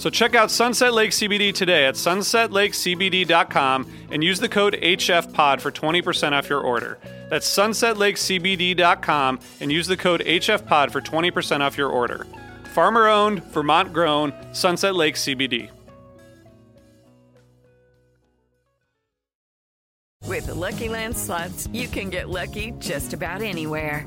So check out Sunset Lake CBD today at sunsetlakecbd.com and use the code HFPOD for 20% off your order. That's sunsetlakecbd.com and use the code HFPOD for 20% off your order. Farmer owned, Vermont grown, Sunset Lake CBD. With the Lucky Land slots, you can get lucky just about anywhere.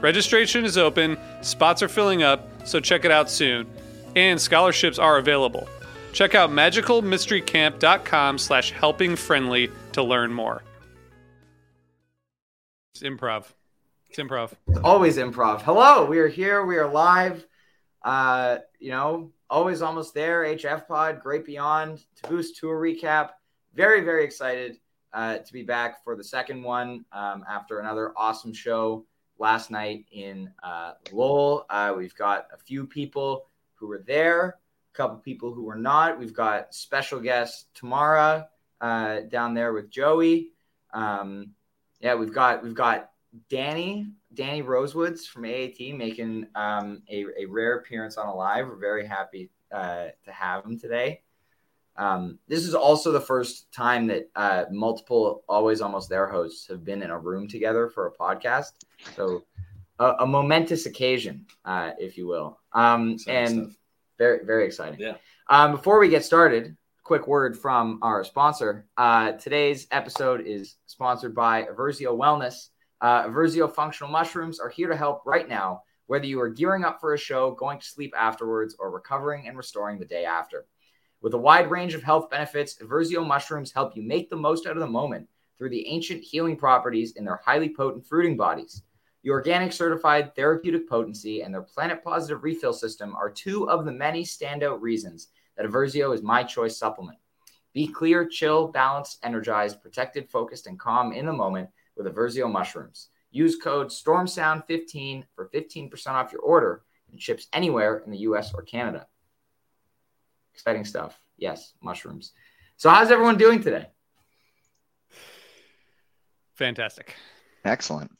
Registration is open, spots are filling up, so check it out soon. And scholarships are available. Check out magicalmysterycamp.com slash helpingfriendly to learn more. It's improv. It's improv. It's always improv. Hello, we are here. We are live. Uh, you know, always almost there. HF Pod, Great Beyond, to boost tour recap. Very, very excited uh, to be back for the second one um, after another awesome show last night in uh, Lowell. Uh, we've got a few people who were there, a couple people who were not. We've got special guest Tamara uh, down there with Joey. Um, yeah, we've got we've got Danny Danny Rosewoods from AAT making um, a, a rare appearance on a live. We're very happy uh, to have him today. Um, this is also the first time that uh, multiple Always Almost There hosts have been in a room together for a podcast. So, a, a momentous occasion, uh, if you will. Um, and stuff. very, very exciting. Yeah. Um, before we get started, quick word from our sponsor. Uh, today's episode is sponsored by Eversio Wellness. Uh, Eversio functional mushrooms are here to help right now, whether you are gearing up for a show, going to sleep afterwards, or recovering and restoring the day after. With a wide range of health benefits, Eversio mushrooms help you make the most out of the moment through the ancient healing properties in their highly potent fruiting bodies. The organic certified therapeutic potency and their planet positive refill system are two of the many standout reasons that Eversio is my choice supplement. Be clear, chill, balanced, energized, protected, focused, and calm in the moment with Eversio mushrooms. Use code STORMSOUND15 for 15% off your order and ships anywhere in the US or Canada exciting stuff. Yes, mushrooms. So, how's everyone doing today? Fantastic. Excellent.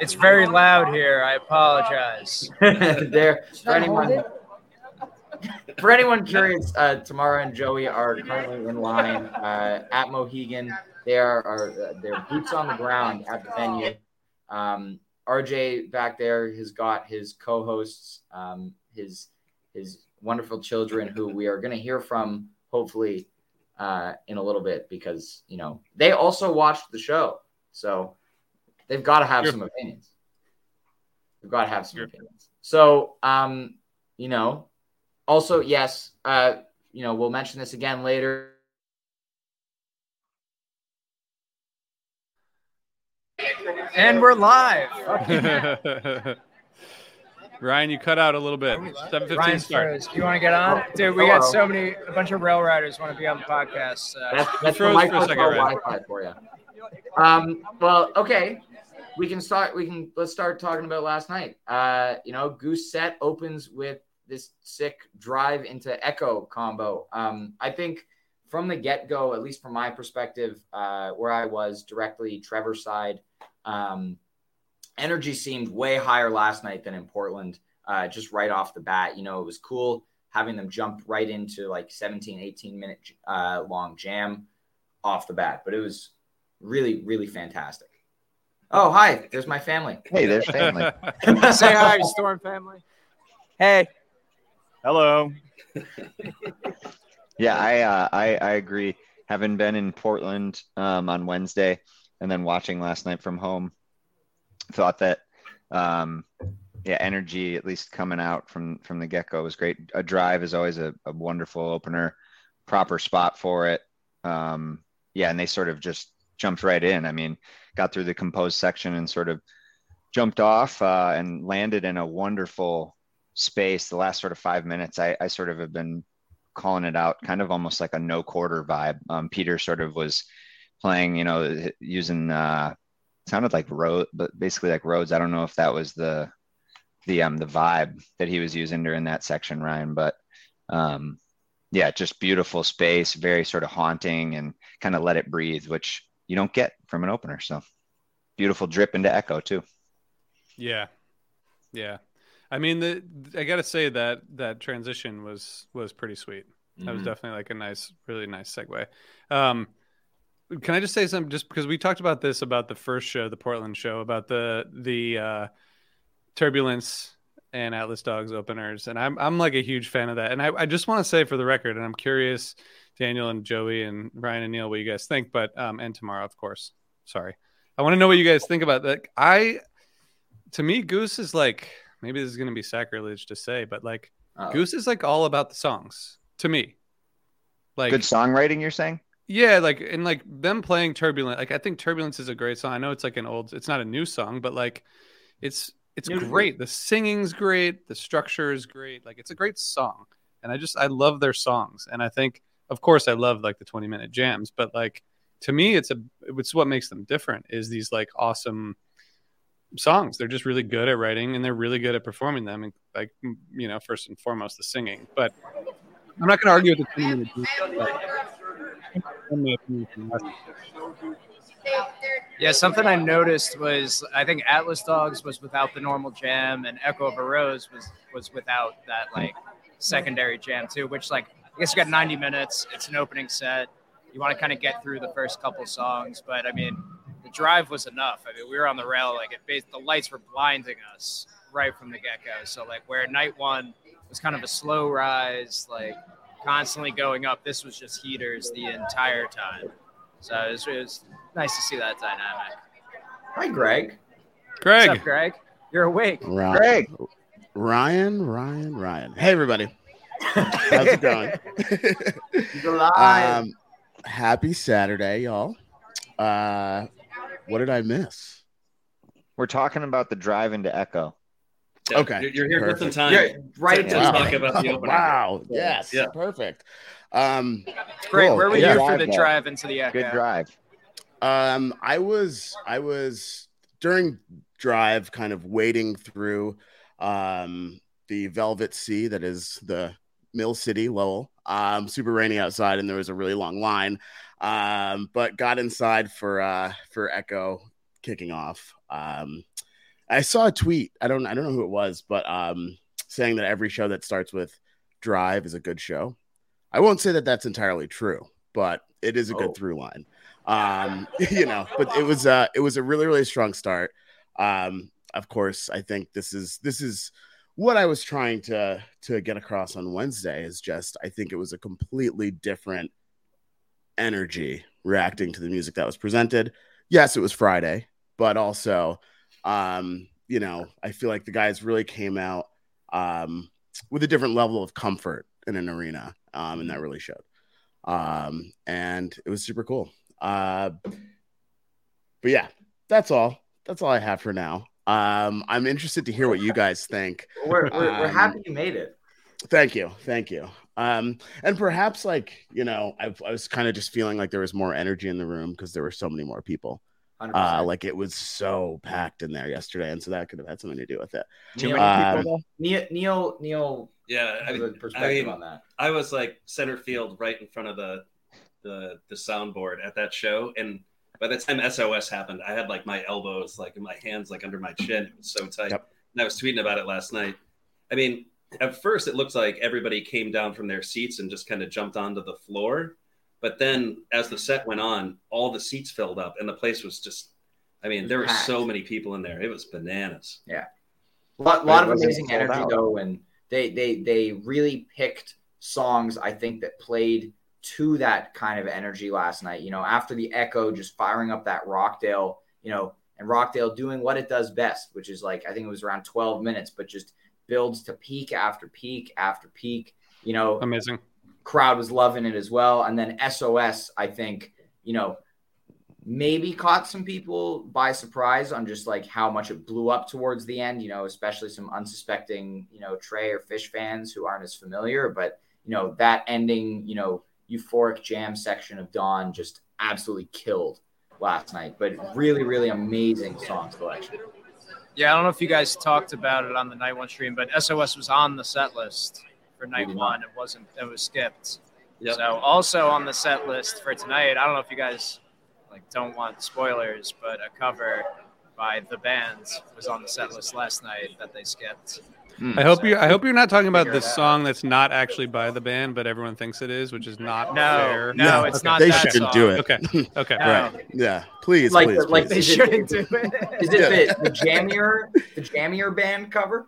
It's very loud here. I apologize. there for anyone for anyone curious, uh, Tamara and Joey are currently in line uh, at Mohegan. They are, are uh, they're boots on the ground at the venue. Um, RJ back there has got his co-hosts, um, his his wonderful children who we are going to hear from hopefully uh, in a little bit because you know they also watched the show, so they've got to have Sure. some opinions. They've got to have some Sure. opinions. So, um, you know, also yes, uh, you know, we'll mention this again later. And we're live. Ryan, you cut out a little bit. 7:15 Ryan start. Do you want to get on? Dude, we got so many, a bunch of rail riders want to be on the podcast. Uh, That's, that's the for a second, Ryan. Wi-Fi for you. Um, well, okay, we can start. We can let's start talking about last night. Uh, you know, Goose Set opens with this sick drive into Echo combo. Um, I think from the get go, at least from my perspective, uh, where I was directly Trevor's side, um, energy seemed way higher last night than in Portland. Uh, just right off the bat, you know, it was cool having them jump right into like 17, 18 minute uh, long jam off the bat, but it was really, really fantastic. Oh, hi, there's my family. Hey, there's family. say hi, Storm family. Hey. Hello. yeah, I, uh, I I agree. Having been in Portland um, on Wednesday and then watching last night from home, thought that um, yeah, energy at least coming out from from the get go was great. A drive is always a, a wonderful opener, proper spot for it. Um, yeah, and they sort of just jumped right in. I mean, got through the composed section and sort of jumped off uh, and landed in a wonderful space. The last sort of five minutes, I, I sort of have been calling it out, kind of almost like a no quarter vibe. Um, Peter sort of was playing, you know, using uh, sounded like road, but basically like Rhodes. I don't know if that was the the um the vibe that he was using during that section, Ryan, but um, yeah, just beautiful space, very sort of haunting, and kind of let it breathe, which you don't get from an opener. So beautiful drip into echo too. Yeah, yeah. I mean, the I gotta say that that transition was was pretty sweet. That was Mhm. definitely like a nice, really nice segue. Um, can I just say something? Just because we talked about this about the first show, the Portland show, about the the uh, turbulence and Atlas Dogs openers, and I'm I'm like a huge fan of that. And I, I just want to say for the record, and I'm curious, Daniel and Joey and Ryan and Neil, what you guys think, but um, and tomorrow, of course. Sorry, I want to know what you guys think about that. I, to me, Goose is like maybe this is gonna be sacrilege to say, but like Uh, Goose is like all about the songs to me. Like Good songwriting, you're saying? yeah, like and like them playing Turbulent. Like I think Turbulence is a great song. I know it's like an old, it's not a new song, but like it's it's New to great. The singing's great, the structure is great. Like it's a great song. And I just I love their songs. And I think of course I love like the 20 minute jams, but like to me it's a it's what makes them different is these like awesome songs. They're just really good at writing and they're really good at performing them and like you know, first and foremost the singing. But I'm not going to argue with the 20 minute jams. Yeah, something I noticed was I think Atlas Dogs was without the normal jam, and Echo of a Rose was was without that like secondary jam too. Which like I guess you got 90 minutes. It's an opening set. You want to kind of get through the first couple songs, but I mean, the drive was enough. I mean, we were on the rail like it. The lights were blinding us right from the get go. So like where night one was kind of a slow rise, like constantly going up. This was just heaters the entire time. So it was, it was nice to see that dynamic. Hi, Greg. Greg. What's up, Greg? You're awake. Ryan, Greg. Ryan, Ryan, Ryan. Hey, everybody. How's it going? He's alive. um, happy Saturday, y'all. Uh, what did I miss? We're talking about the drive into echo. Yeah, Okay, You're, you're here just in time. You're right to to Wow. talk about the opener. wow. Yes. Yeah. Perfect. Um, Great. Cool. Where were Yeah. you for the Drive, though. drive into the Echo? Good drive. Um, I was I was during drive kind of wading through um the Velvet Sea that is the Mill City, Lowell. Um, super rainy outside, and there was a really long line. Um, but got inside for uh for Echo kicking off. Um, I saw a tweet. I don't I don't know who it was, but um, saying that every show that starts with drive is a good show. I won't say that that's entirely true, but it is a Oh. good through line um you know but it was uh it was a really really strong start um of course i think this is this is what i was trying to to get across on wednesday is just i think it was a completely different energy reacting to the music that was presented. Yes, it was Friday, but also, um, you know, I feel like the guys really came out um, with a different level of comfort in an arena, um, and that really showed. Um, and it was super cool. Uh, but yeah, that's all. That's all I have for now. Um, I'm interested to hear what you guys think. We're, we're, we're Um, happy you made it. Thank you, thank you. Um, and perhaps like you know, I, I was kind of just feeling like there was more energy in the room because there were so many more people. Uh, like it was so packed in there yesterday, and so that could have had something to do with it. Neil, Um, Neil, Neil, Neil Yeah, I has mean, a perspective mean- on that. I was like center field right in front of the the the soundboard at that show, and by the time SOS happened, I had like my elbows like in my hands like under my chin. It was so tight. Yep. And I was tweeting about it last night. I mean, at first it looked like everybody came down from their seats and just kind of jumped onto the floor, but then as the set went on, all the seats filled up, and the place was just. I mean, there were so many people in there. It was bananas. Yeah. A lot, lot of amazing energy out. though, and they they they really picked songs I think that played to that kind of energy last night. You know, after the echo, just firing up that Rockdale, you know, and Rockdale doing what it does best, which is like I think it was around 12 minutes, but just builds to peak after peak after peak. You know, Amazing. crowd was loving it as well. And then SOS, I think, you know, maybe caught some people by surprise on just like how much it blew up towards the end, you know, especially some unsuspecting, you know, Trey or Phish fans who aren't as familiar. But, you know, that ending, you know, euphoric jam section of Dawn just absolutely killed last night. But really, really amazing song selection. Yeah, I don't know if you guys talked about it on the night one stream, but SOS was on the set list for night one. It wasn't. It was skipped. Yep. So also on the set list for tonight, I don't know if you guys like don't want spoilers, but a cover by the band was on the set list last night that they skipped. I hope you. I hope you're not talking about Figure it this song that's not actually by the band, but everyone thinks it is, which is not No, fair. no, Yeah, it's okay. not they that shouldn't song. do it. Okay. Okay. No. Right? Yeah, please, Like please, like please. They shouldn't do it. Is it the, the Jammier, the Jammier band cover?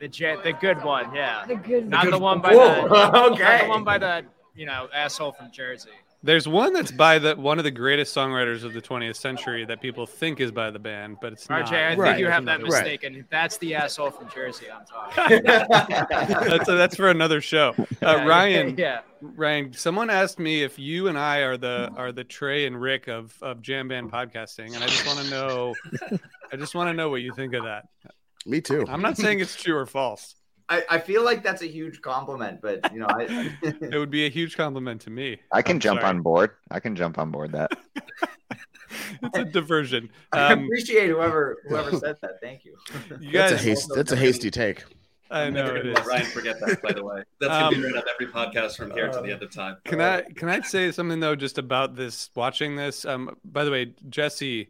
the ja- the good one? Yeah, The good not one. the one by Whoa, the not the one by the you know asshole from Jersey. There's one that's by the one of the greatest songwriters of the 20th century that people think is by the band, but it's not. RJ, I think Right. you have that Right. mistaken. That's the asshole from Jersey I'm talking. that's that's for another show. Uh, Yeah, Ryan, yeah. Ryan, someone asked me if you and I are the are the Trey and Rick of of Jam Band podcasting, and I just want to know, I just want to know what you think of that. Me too. I'm not saying it's true or false. I, I feel like that's a huge compliment, but you know, I, It would be a huge compliment to me. I can I'm jump sorry. on board. I can jump on board that. It's a diversion. I Um, appreciate whoever whoever said that. Thank you. you That's a guys, hasty. That's a hasty take. I know never it gonna is. let Ryan forget that, by the way. That's gonna Um, be right on every podcast from here to the end of time. Can I can I say something though, just about this watching this? Um, by the way, Jesse,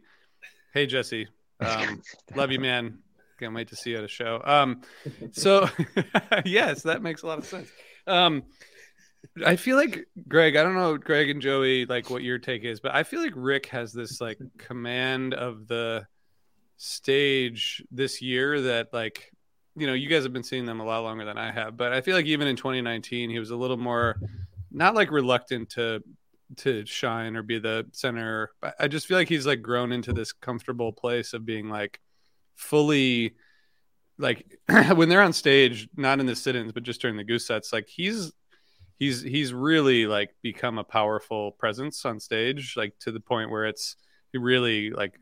hey Jesse, um, love you, man. Can't wait to see you at a show. Um, so yes, that makes a lot of sense. Um, I feel like Greg. I don't know, Greg and Joey, like what your take is, but I feel like Rick has this like command of the stage this year that like you know you guys have been seeing them a lot longer than I have, but I feel like even in 2019 he was a little more not like reluctant to to shine or be the center. I just feel like he's like grown into this comfortable place of being like fully like when they're on stage, not in the sit-ins, but just during the goose sets, like he's he's he's really like become a powerful presence on stage, like to the point where it's really like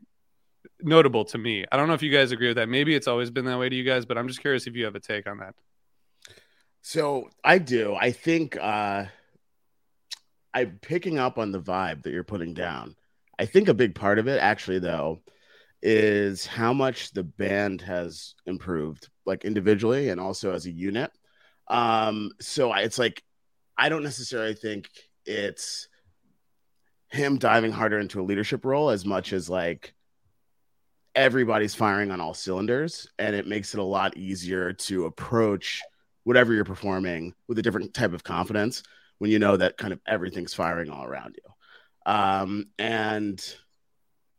notable to me. I don't know if you guys agree with that. Maybe it's always been that way to you guys, but I'm just curious if you have a take on that. So I do. I think uh I'm picking up on the vibe that you're putting down. I think a big part of it, actually, though, is how much the band has improved, like individually and also as a unit. Um, so I- it's like I don't necessarily think it's him diving harder into a leadership role as much as like everybody's firing on all cylinders, and it makes it a lot easier to approach whatever you're performing with a different type of confidence when you know that kind of everything's firing all around you. Um, and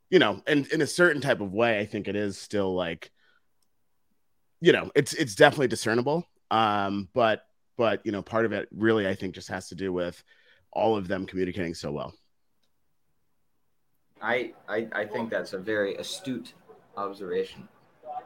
you know, and in a certain type of way, I think it is still like, you know, it's it's definitely discernible. Um, but but you know, part of it really I think just has to do with all of them communicating so well. I, I I think that's a very astute observation.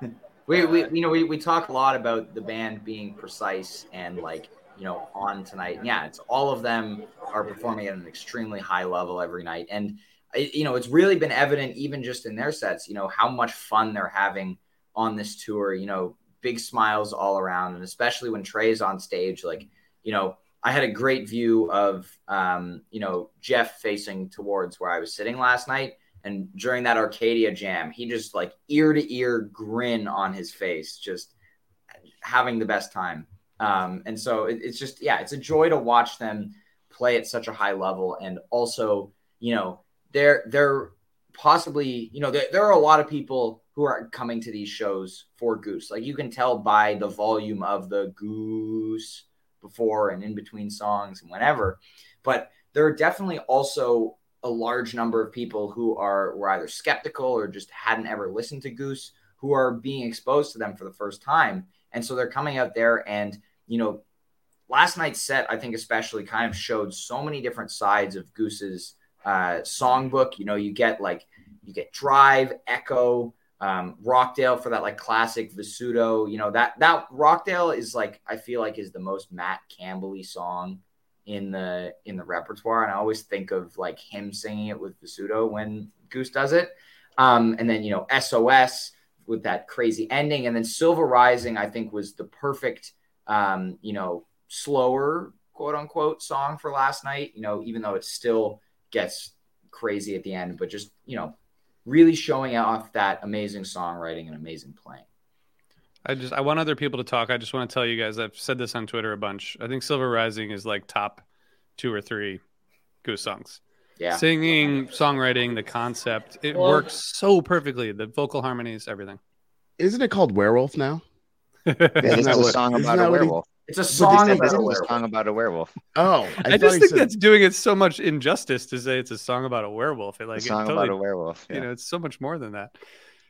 we, we you know we, we talk a lot about the band being precise and like you know on tonight. Yeah, it's all of them are performing at an extremely high level every night, and you know it's really been evident even just in their sets. You know how much fun they're having on this tour. You know, big smiles all around, and especially when Trey's on stage, like you know. I had a great view of, um, you know, Jeff facing towards where I was sitting last night, and during that Arcadia jam, he just like ear to ear grin on his face, just having the best time. Um, and so it, it's just, yeah, it's a joy to watch them play at such a high level. And also, you know, they're, they're possibly, you know, there, there are a lot of people who are coming to these shows for Goose. Like you can tell by the volume of the Goose before and in between songs and whenever. But there are definitely also a large number of people who are were either skeptical or just hadn't ever listened to Goose who are being exposed to them for the first time. And so they're coming out there and, you know, last night's set, I think especially kind of showed so many different sides of Goose's uh, songbook. You know, you get like you get Drive, Echo, um, Rockdale for that like classic Vasudo. You know that that Rockdale is like I feel like is the most Matt Campbell song in the in the repertoire, and I always think of like him singing it with Vasudo when Goose does it. Um, and then you know SOS with that crazy ending, and then Silver Rising I think was the perfect um, you know slower quote unquote song for last night. You know even though it's still gets crazy at the end, but just you know really showing off that amazing songwriting and amazing playing. I just I want other people to talk. I just want to tell you guys I've said this on Twitter a bunch. I think Silver Rising is like top two or three Goose songs. Yeah. Singing, songwriting, the concept, it well, works so perfectly. The vocal harmonies, everything. Isn't it called Werewolf now? yeah, it's a song about a werewolf. It's a song about a, a song about a werewolf. Oh, I, I just think said... that's doing it so much injustice to say it's a song about a werewolf. It, like a song totally, about a werewolf. Yeah. You know, it's so much more than that.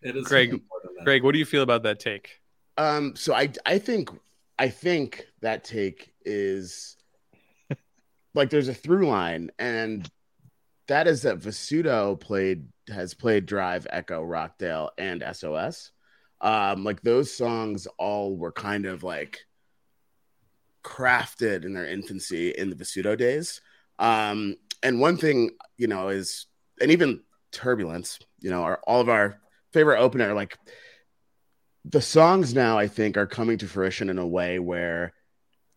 It is Greg. Greg, what do you feel about that take? Um, so I I think I think that take is like there's a through line, and that is that Vasudo played has played Drive, Echo, Rockdale, and SOS. Um, like those songs all were kind of like crafted in their infancy in the Vasudo days. Um, and one thing, you know, is and even Turbulence, you know, are all of our favorite opener, like the songs now I think are coming to fruition in a way where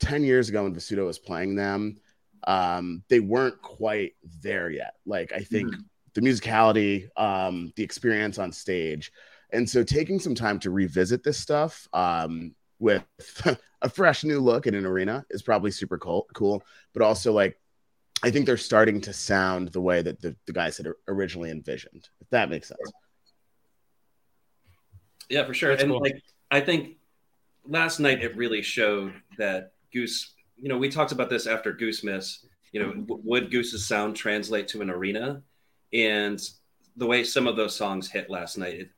10 years ago when Vasudo was playing them, um, they weren't quite there yet. Like I think mm-hmm. the musicality, um, the experience on stage. And so taking some time to revisit this stuff um, with a fresh new look in an arena is probably super cool, cool. But also like I think they're starting to sound the way that the, the guys had originally envisioned, if that makes sense. Yeah, for sure. That's and cool. like I think last night it really showed that Goose. You know, we talked about this after Goosemas. You know, w- would Goose's sound translate to an arena? And the way some of those songs hit last night, it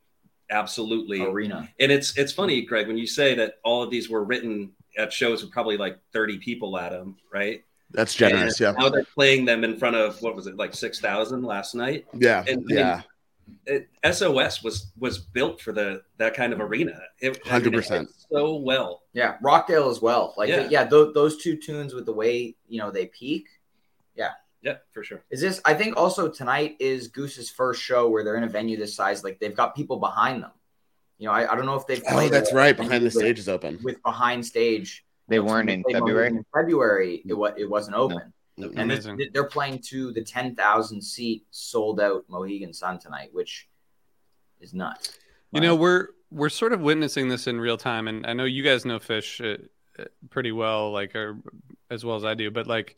absolutely arena. And it's it's funny, Greg, when you say that all of these were written at shows with probably like 30 people at them, right? That's generous. And yeah. Now they're playing them in front of what was it like 6,000 last night? Yeah. And, yeah it, SOS was was built for the that kind of arena. Hundred percent, so well. Yeah, Rockdale as well. Like yeah, yeah th- those two tunes with the way you know they peak. Yeah, yeah, for sure. Is this? I think also tonight is Goose's first show where they're in a venue this size. Like they've got people behind them. You know, I, I don't know if they've. Oh, that's right. Behind the stage is open. With behind stage, they weren't in February. In February, it was it wasn't open. No. And Amazing. they're playing to the 10,000 seat sold out Mohegan Sun tonight, which is nuts. You know, we're we're sort of witnessing this in real time, and I know you guys know Phish uh, uh, pretty well, like or as well as I do. But like,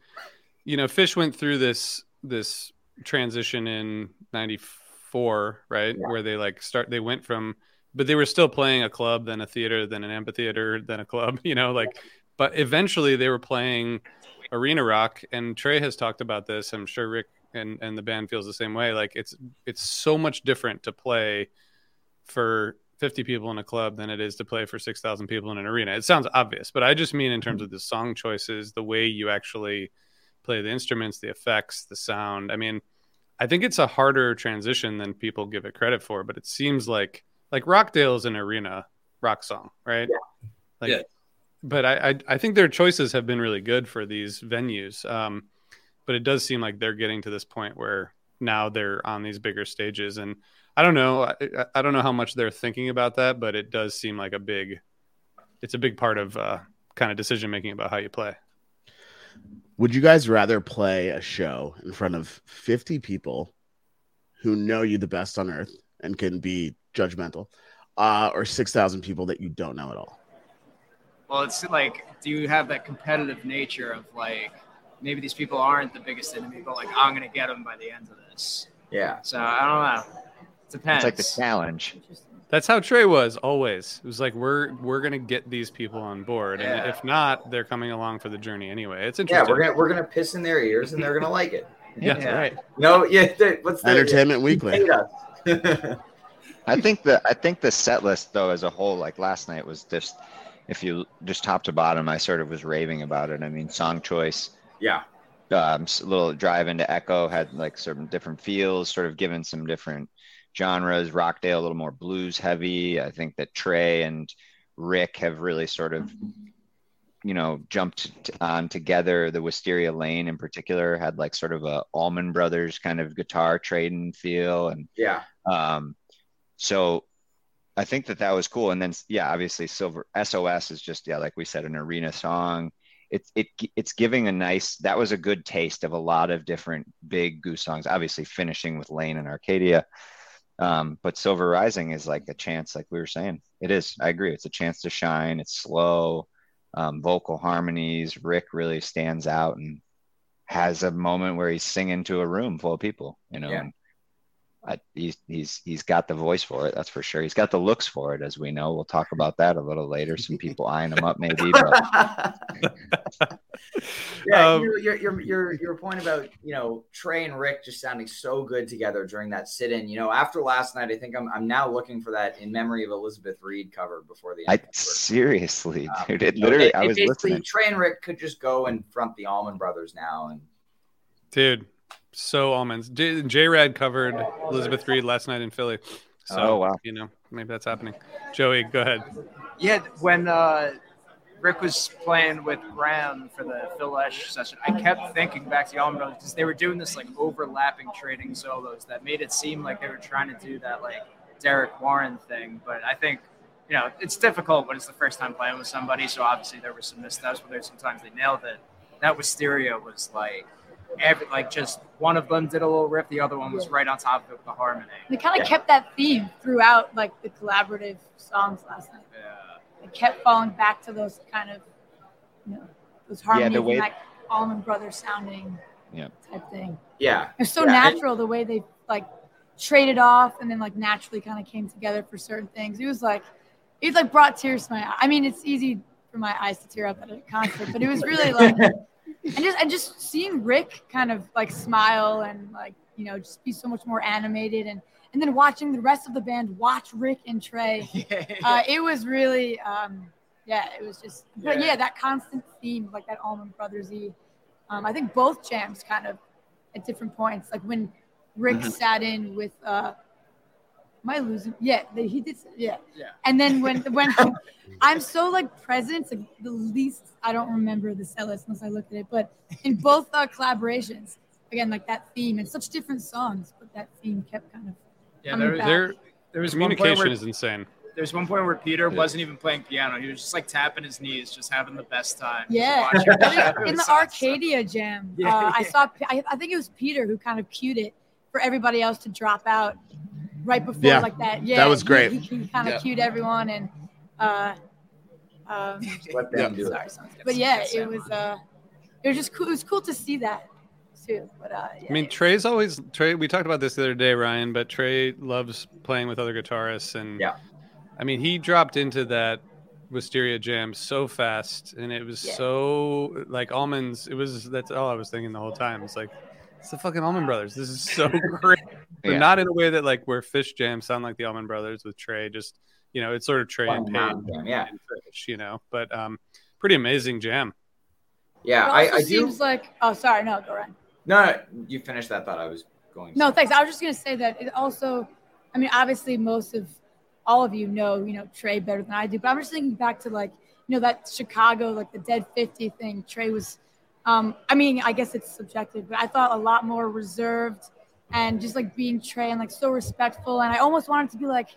you know, Phish went through this this transition in '94, right, yeah. where they like start they went from, but they were still playing a club, then a theater, then an amphitheater, then a club. You know, like, but eventually they were playing arena rock, and Trey has talked about this. I'm sure Rick and and the band feels the same way. Like it's it's so much different to play for 50 people in a club than it is to play for 6,000 people in an arena. It sounds obvious, but I just mean in terms mm-hmm. of the song choices, the way you actually play the instruments, the effects, the sound. I mean, I think it's a harder transition than people give it credit for, but it seems like like Rockdale is an arena rock song, right? Yeah. Like, Yeah. But I, I I think their choices have been really good for these venues. Um, but it does seem like they're getting to this point where now they're on these bigger stages, and I don't know. I, I- I don't know how much they're thinking about that, but it does seem like a big. It's a big part of uh, kind of decision making about how you play. Would you guys rather play a show in front of 50 people who know you the best on earth and can be judgmental, uh, or 6,000 people that you don't know at all? Well, it's like, do you have that competitive nature of like, maybe these people aren't the biggest enemy, but like, I'm gonna get them by the end of this. Yeah. So I don't know. It depends. It's like the challenge. That's how Trey was always. It was like we're we're gonna get these people on board, and if not, they're coming along for the journey anyway. It's interesting. Yeah, we're gonna we're gonna piss in their ears and they're gonna like it. Yeah. Yeah. Right. No, yeah. the- What's the Entertainment Weekly. I think the I think the set list though as a whole, like last night was just if you just top to bottom, I sort of was raving about it. I mean, song choice, yeah. um, s- little drive into Echo had like some different feels, sort of given some different genres. Rockdale a little more blues heavy. I think that Trey and Rick have really sort of you know jumped on together. The Wysteria Lane in particular had like sort of a Allman Brothers kind of guitar trading feel, and Yeah. um, so I think that that was cool. And then, yeah, obviously Silver SOS is just, yeah, like we said, an arena song. It's, it, it's giving a nice, that was a good taste of a lot of different big goose songs, obviously finishing with Lane and Arcadia. Um, but Silver Rising is like a chance, like we were saying, it is, I agree. It's a chance to shine. It's slow, um, vocal harmonies. Rick really stands out and has a moment where he's singing to a room full of people, you know, Yeah. and I, he's he's he's got the voice for it. That's for sure. He's got the looks for it, as we know. We'll talk about that a little later. Some people eyeing him up, maybe. But yeah, Um, your, your your your your point about you know Trey and Rick just sounding so good together during that sit-in. You know, after last night, I think I'm I'm now looking for that in memory of Elizabeth Reed cover before the I seriously, Um, dude, it literally. they- I was basically, listening. Trey and Rick could just go and front the Allman Brothers now, and Dude, so almonds. J, JRAD covered Elizabeth Reed last night in Philly. So, Oh, wow. You know, maybe that's happening. Joey, go ahead. Yeah, when uh, Rick was playing with Graham for the Phil Esch session, I kept thinking back to Allman Brothers because they were doing this like overlapping trading solos that made it seem like they were trying to do that like Derek Warren thing. But I think, you know, it's difficult when it's the first time playing with somebody. So obviously there were some missteps, but there's sometimes they nailed it. That Wysteria was like, every like just one of them did a little riff, the other one was right on top of the harmony. They kind of Yeah. kept that theme throughout like the collaborative songs last night. Yeah. It kept falling back to those kind of, you know, those harmonies the way- and like Allman Brothers sounding Yeah. type thing. yeah, It's so Yeah, and- natural the way they like traded off and then like naturally kind of came together for certain things. It was like it like brought tears to my eye. I mean, it's easy for my eyes to tear up at a concert, but it was really like and just and just seeing Rick kind of like smile and like you know just be so much more animated and and then watching the rest of the band watch Rick and Trey. Uh, it was really um, yeah, it was just but Yeah. yeah, that constant theme like that Allman Brothersy. Um, I think both jams kind of at different points, like when Rick Mm-hmm. sat in with. Uh, Am I losing? Yeah, they, he did. Yeah. Yeah. And then when when I'm so like present, it's, like the least I don't remember the set list unless I looked at it. But in both uh, collaborations, again, like that theme and such different songs, but that theme kept kind of. Yeah, coming there, back. Their there was one point communication where is insane. There's one point where Peter wasn't even playing piano. He was just like tapping his knees, just having the best time. Yeah, watching I think it in the awesome. Arcadia jam, Yeah, uh, I saw. I, I think it was Peter who kind of cued it for everybody else to drop out right before Yeah, like that. Yeah, that was great. He, he, kind of Yeah. cued everyone and. Uh, um, let them do sorry, sorry. but yeah, it was. Uh, it was just cool. It was cool to see that too. But uh, yeah, I mean, Trey's always Trey. We talked about this the other day, Ryan, but Trey loves playing with other guitarists, and Yeah. I mean, he dropped into that Wysteria jam so fast, and it was Yeah. so like almonds. It was that's all I was thinking the whole time. It's like it's the fucking Allman Brothers. This is so great, but Yeah. not in a way that like where Phish jams sound like the Allman Brothers with Trey. Just you know, it's sort of Trey and Fun Page, mountain jam, yeah. and Phish, you know. But um, pretty amazing jam. Yeah, it I, also I do. seems like. Oh, sorry. No, go right. No, no, you finished that thought. I was going. No, thanks. I was just gonna say that it also, I mean, obviously most of all of you know, you know, Trey better than I do, but I'm just thinking back to like, you know, that Chicago, like the dead 50 thing. Trey was, um, I mean, I guess it's subjective, but I thought a lot more reserved and just like being Trey and like so respectful. And I almost wanted to be like,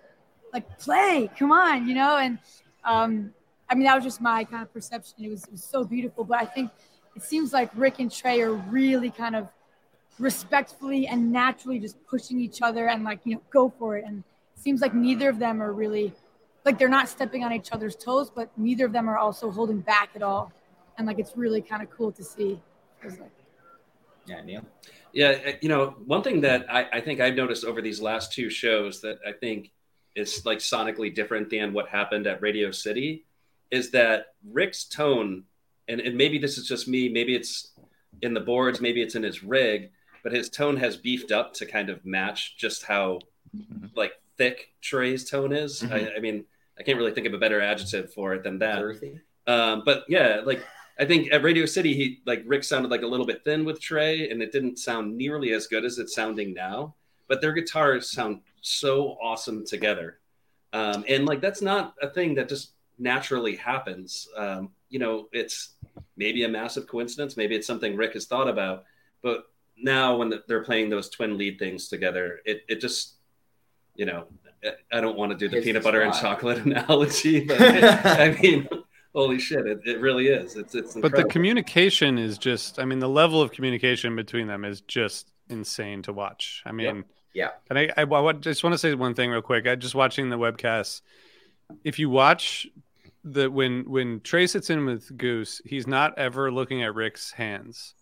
like play, come on, you know? And um, I mean, that was just my kind of perception. It was, it was so beautiful, but I think it seems like Rick and Trey are really kind of respectfully and naturally just pushing each other and like, you know, go for it. And it seems like neither of them are really like they're not stepping on each other's toes, but neither of them are also holding back at all. And like it's really kind of cool to see. Like, Yeah, Neil. Yeah, uh, you know, one thing that I, I think I've noticed over these last two shows that I think is like sonically different than what happened at Radio City is that Rick's tone, and, and maybe this is just me, maybe it's in the boards, maybe it's in his rig, but his tone has beefed up to kind of match just how like thick Trey's tone is. Mhm. I, I mean, I can't really think of a better adjective for it than that. Earthy. Um, but yeah, like I think at Radio City, he like Rick sounded like a little bit thin with Trey, and it didn't sound nearly as good as it's sounding now. But their guitars sound so awesome together, um, and like that's not a thing that just naturally happens. Um, you know, it's maybe a massive coincidence, maybe it's something Rick has thought about, but now when they're playing those twin lead things together, it it just you know, I don't want to do the peanut butter and chocolate analogy, but I mean, holy shit, it, it really is. It's it's But the communication is just, I mean, the level of communication between them is just insane to watch. I mean, Yeah. and I, I, I just want to say one thing real quick. I just watching the webcast. If you watch the when when Trey sits in with Goose, he's not ever looking at Rick's hands.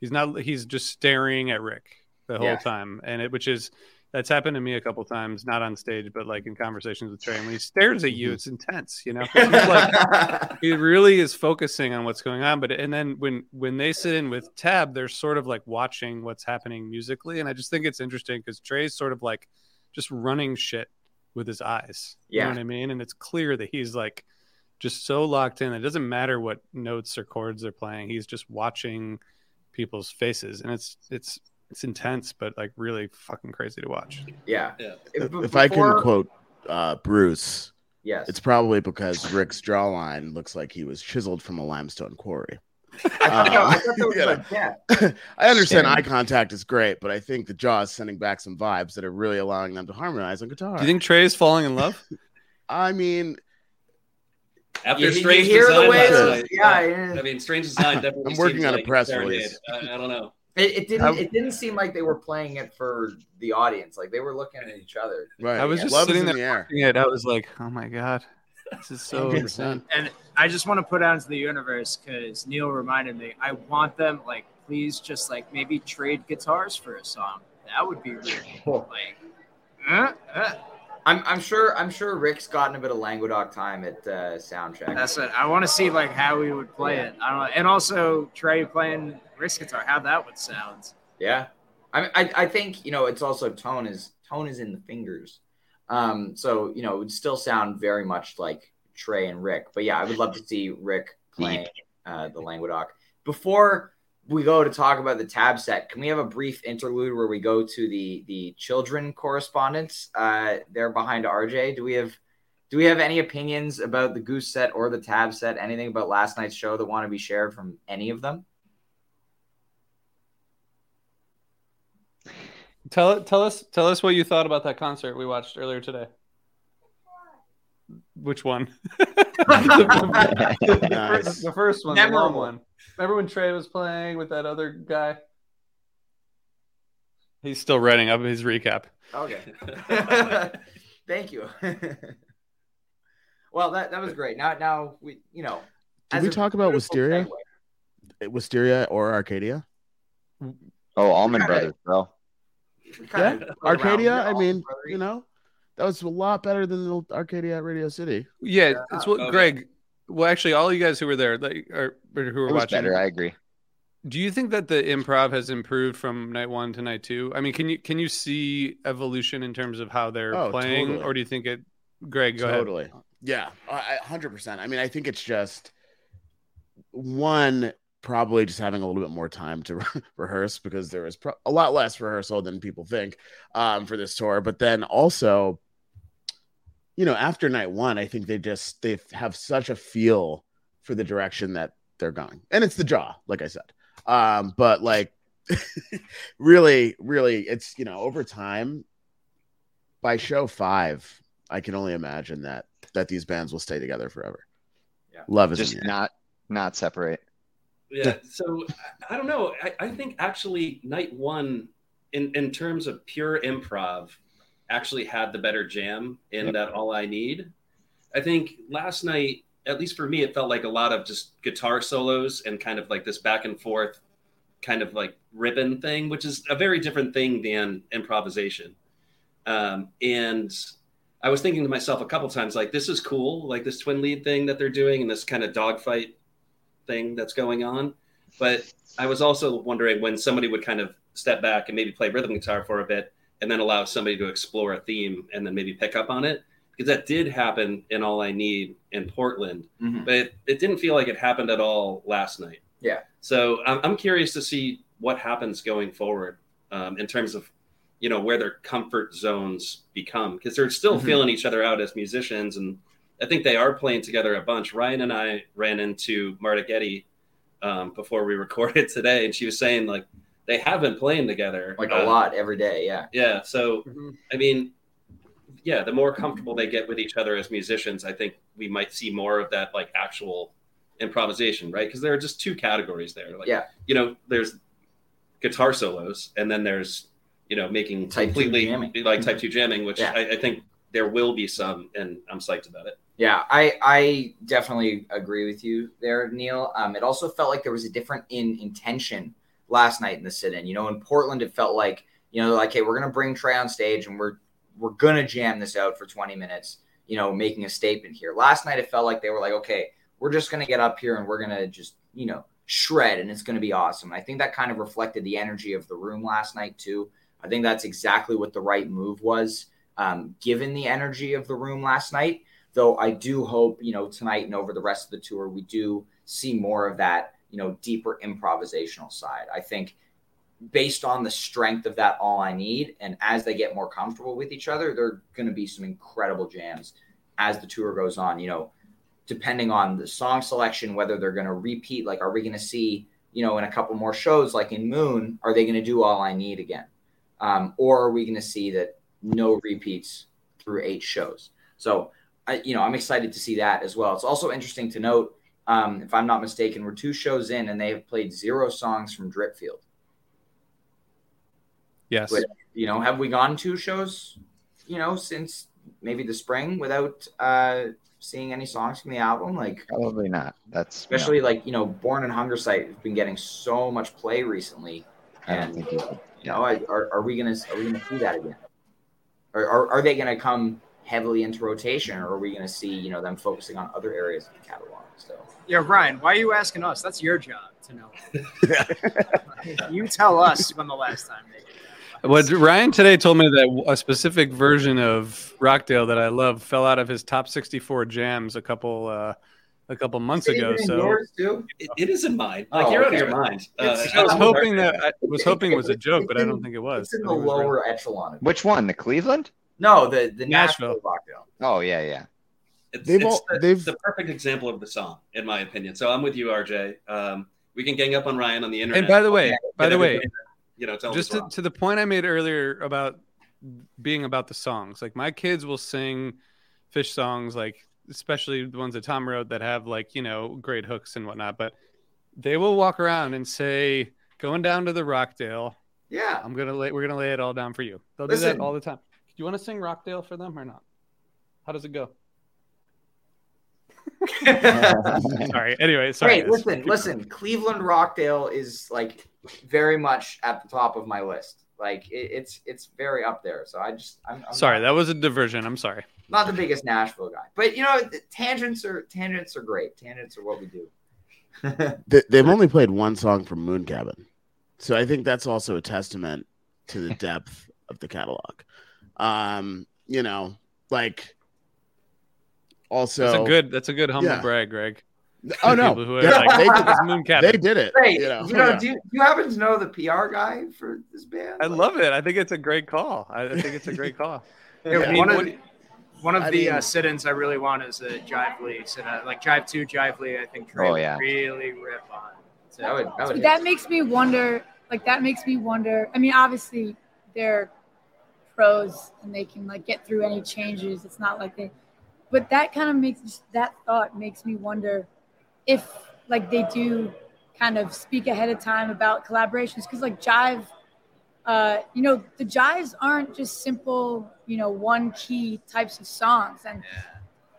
He's not. He's just staring at Rick the whole Yeah. time, and it which is that's happened to me a couple times, not on stage, but like in conversations with Trey. And when he stares at you, mm-hmm. it's intense. You know. like he really is focusing on what's going on but and then when when they sit in with tab they're sort of like watching what's happening musically and i just think it's interesting because trey's sort of like just running shit with his eyes you Yeah. know what i mean and it's clear that he's like just so locked in that it doesn't matter what notes or chords they're playing he's just watching people's faces and it's it's it's intense but like really fucking crazy to watch yeah. Yeah. If, b- if I can quote uh, Bruce, yes, it's probably because Rick's jawline looks like he was chiseled from a limestone quarry. I Uh, I thought that was you know. like. I understand Same. eye contact is great, but I think the jaw is sending back some vibes that are really allowing them to harmonize on guitar. do you think Trey is falling in love I mean, After You- you Strange hear the way last yeah, yeah. I mean, Strange Design definitely. I'm working seems on a press release. I, I don't know. It, it didn't. I- it didn't seem like they were playing it for the audience. Like they were looking at each other. right? I was just Love is sitting in there the watching it i was like oh my god this is so insane And I just want to put out into the universe because Neil reminded me. I want them like please just like maybe trade guitars for a song. That would be really cool. Like, uh, uh, I'm, I'm sure. I'm sure Rick's gotten a bit of Languedoc time at uh, soundcheck. that's it. I want to see like how we would play it. I don't know. And also Trey playing Rick's guitar, how that would sound. Yeah, I, mean, I I think you know it's also tone is tone is in the fingers, um. So you know it would still sound very much like Trey and Rick. But yeah, I would love to see Rick playing uh, the Languedoc. Before we go to talk about the tab set, can we have a brief interlude where we go to the the children correspondence? Uh, there behind RJ. Do we have do we have any opinions about the goose set or the tab set? Anything about last night's show that want to be shared from any of them? Tell tell us tell us what you thought about that concert we watched earlier today. Which one? the, Nice. first, the first one, the long one. Remember when Trey was playing with that other guy? He's still writing up his recap. Okay. Thank you. well, that that was great. Now now we you know. Did we talk about Wysteria? segue, Wysteria or Arcadia? Oh, Allman Kinda- Brothers, bro. we kinda put around Arcadia. I Allman mean, Brothers. you know, that was a lot better than the Arcadia at Radio City. Yeah, it's what Okay. Greg. Well, actually, all you guys who were there, like, or, or who were It was watching, better. I agree. do you think that the improv has improved from night one to night two? I mean, can you can you see evolution in terms of how they're Oh, playing, totally. or do you think it? Greg, go ahead. totally. Yeah, hundred percent. I mean, I think it's just one probably just having a little bit more time to rehearse because there was pro- a lot less rehearsal than people think um, for this tour. But then also, you know, after night one, I think they just they have such a feel for the direction that they're going, and it's the jaw, like I said. Um, but like, really, really, it's you know, over time, by show five, I can only imagine that that these bands will stay together forever. Yeah. Love is Just in not not separate. Yeah. So I, I don't know. I, I think actually night one, in in terms of pure improv, actually had the better jam in Yep. that all I need. I think last night, at least for me, it felt like a lot of just guitar solos and kind of like this back and forth kind of like ribbon thing, which is a very different thing than improvisation. Um, and I was thinking to myself a couple times, like, this is cool, like this twin lead thing that they're doing and this kind of dogfight thing that's going on. But I was also wondering when somebody would kind of step back and maybe play rhythm guitar for a bit and then allow somebody to explore a theme and then maybe pick up on it. Because that did happen in All I Need in Portland, Mhm. but it, it didn't feel like it happened at all last night. Yeah. So I'm, I'm curious to see what happens going forward um, in terms of, you know, where their comfort zones become because they're still Mhm. feeling each other out as musicians. And I think they are playing together a bunch. Ryan and I ran into Marta Getty um, before we recorded today, and she was saying like they have been playing together Like a uh, lot every day. Yeah. Yeah. So Mhm. I mean, yeah, the more comfortable they get with each other as musicians, I think we might see more of that like actual improvisation, right? Because there are just two categories there. Like, Yeah. you know, there's guitar solos, and then there's you know making Type completely jamming. like type two jamming, which Yeah. I, I think there will be some, and I'm psyched about it. Yeah, I I definitely agree with you there, Neil. Um, it also felt like there was a different in intention last night in the sit-in. You know, in Portland, it felt like you know, like, hey, we're gonna bring Trey on stage and we're we're gonna jam this out for 20 minutes. You know, making a statement here. Last night, it felt like they were like, okay, we're just gonna get up here and we're gonna just you know shred and it's gonna be awesome. I think that kind of reflected the energy of the room last night too. I think that's exactly what the right move was, um, given the energy of the room last night though I do hope, you know, tonight and over the rest of the tour, we do see more of that, you know, deeper improvisational side. I think based on the strength of that all I need, and as they get more comfortable with each other, there are going to be some incredible jams as the tour goes on, you know, depending on the song selection, whether they're going to repeat, like, are we going to see, you know, in a couple more shows, like in Moon, are they going to do all I need again? Um, or are we going to see that no repeats through eight shows? So, I, you know, I'm excited to see that as well. It's also interesting to note, um, if I'm not mistaken, we're two shows in and they have played zero songs from Dripfield. Yes. But, you know, have we gone two shows, you know, since maybe the spring without uh, seeing any songs from the album? Like, Probably not. That's no, especially like, you know, Borne in Hungersite has been getting so much play recently. And, you know, I- are, are we gonna are we gonna see that again? Or are, are they gonna come heavily into rotation, or are we gonna see you know them focusing on other areas of the catalog? So Yeah, Ryan, why are you asking us? That's your job to know. you tell us when the last time they did that. What Ryan today told me that a specific version of Rockdale that I love fell out of his top 64 jams a couple uh, a couple months ago. Is it in So yours too? It, it is in mine. Like Oh, you're out okay. of your mind. Uh, I was hoping that I was hoping it was a joke, but I don't think it was. It's in the it was real. lower echelon. Which one? The Cleveland? no, the the Nashville. Nashville Rockdale. Oh yeah, yeah. It's, They've it's all- the, they've- the perfect example of the song, in my opinion. So I'm with you, RJ. Um, we can gang up on Ryan on the internet. And by the way, Get by the way, to, you know, tell just to, to the point I made earlier about being about the songs, like my kids will sing Phish songs, like especially the ones that Tom wrote that have like you know great hooks and whatnot. But they will walk around and say, "Going down to the Rockdale, Yeah, I'm gonna lay, we're gonna lay it all down for you." They'll do that all the time. Do you want to sing Rockdale for them or not? How does it go? Sorry. Anyway, sorry. Hey, listen, listen. Cleveland Rockdale is like very much at the top of my list. Like it, it's it's very up there. So I just I'm, I'm Sorry, not, that was a diversion. I'm sorry. not the biggest Nashville guy, but you know the tangents are tangents are great. Tangents are what we do. They, they've only played one song from Moon Cabin, so I think that's also a testament to the depth of the catalog. Um, you know, like also That's a good. That's a good humble Yeah. brag, Greg. Oh no, People who are like, they, did, is Moon Cabin." they did it. Hey, you know, you know, yeah. do, you, do you happen to know the PR guy for this band? I love it. I think it's a great call. I I think it's a great call. Yeah, I mean, one of, what- one of I the mean- uh, sit-ins I really want is a Jive Lee. So, uh, like Jive Two, Jive Lee. I think Trey Oh, yeah. really rip on. So, That would, that would So that makes me wonder. Like that makes me wonder. I mean, obviously they're pros and they can like get through any changes. It's not like they, but that kind of makes that thought makes me wonder if like they do kind of speak ahead of time about collaborations. Because like Jive, uh, you know, the Jives aren't just simple, you know, one key types of songs. And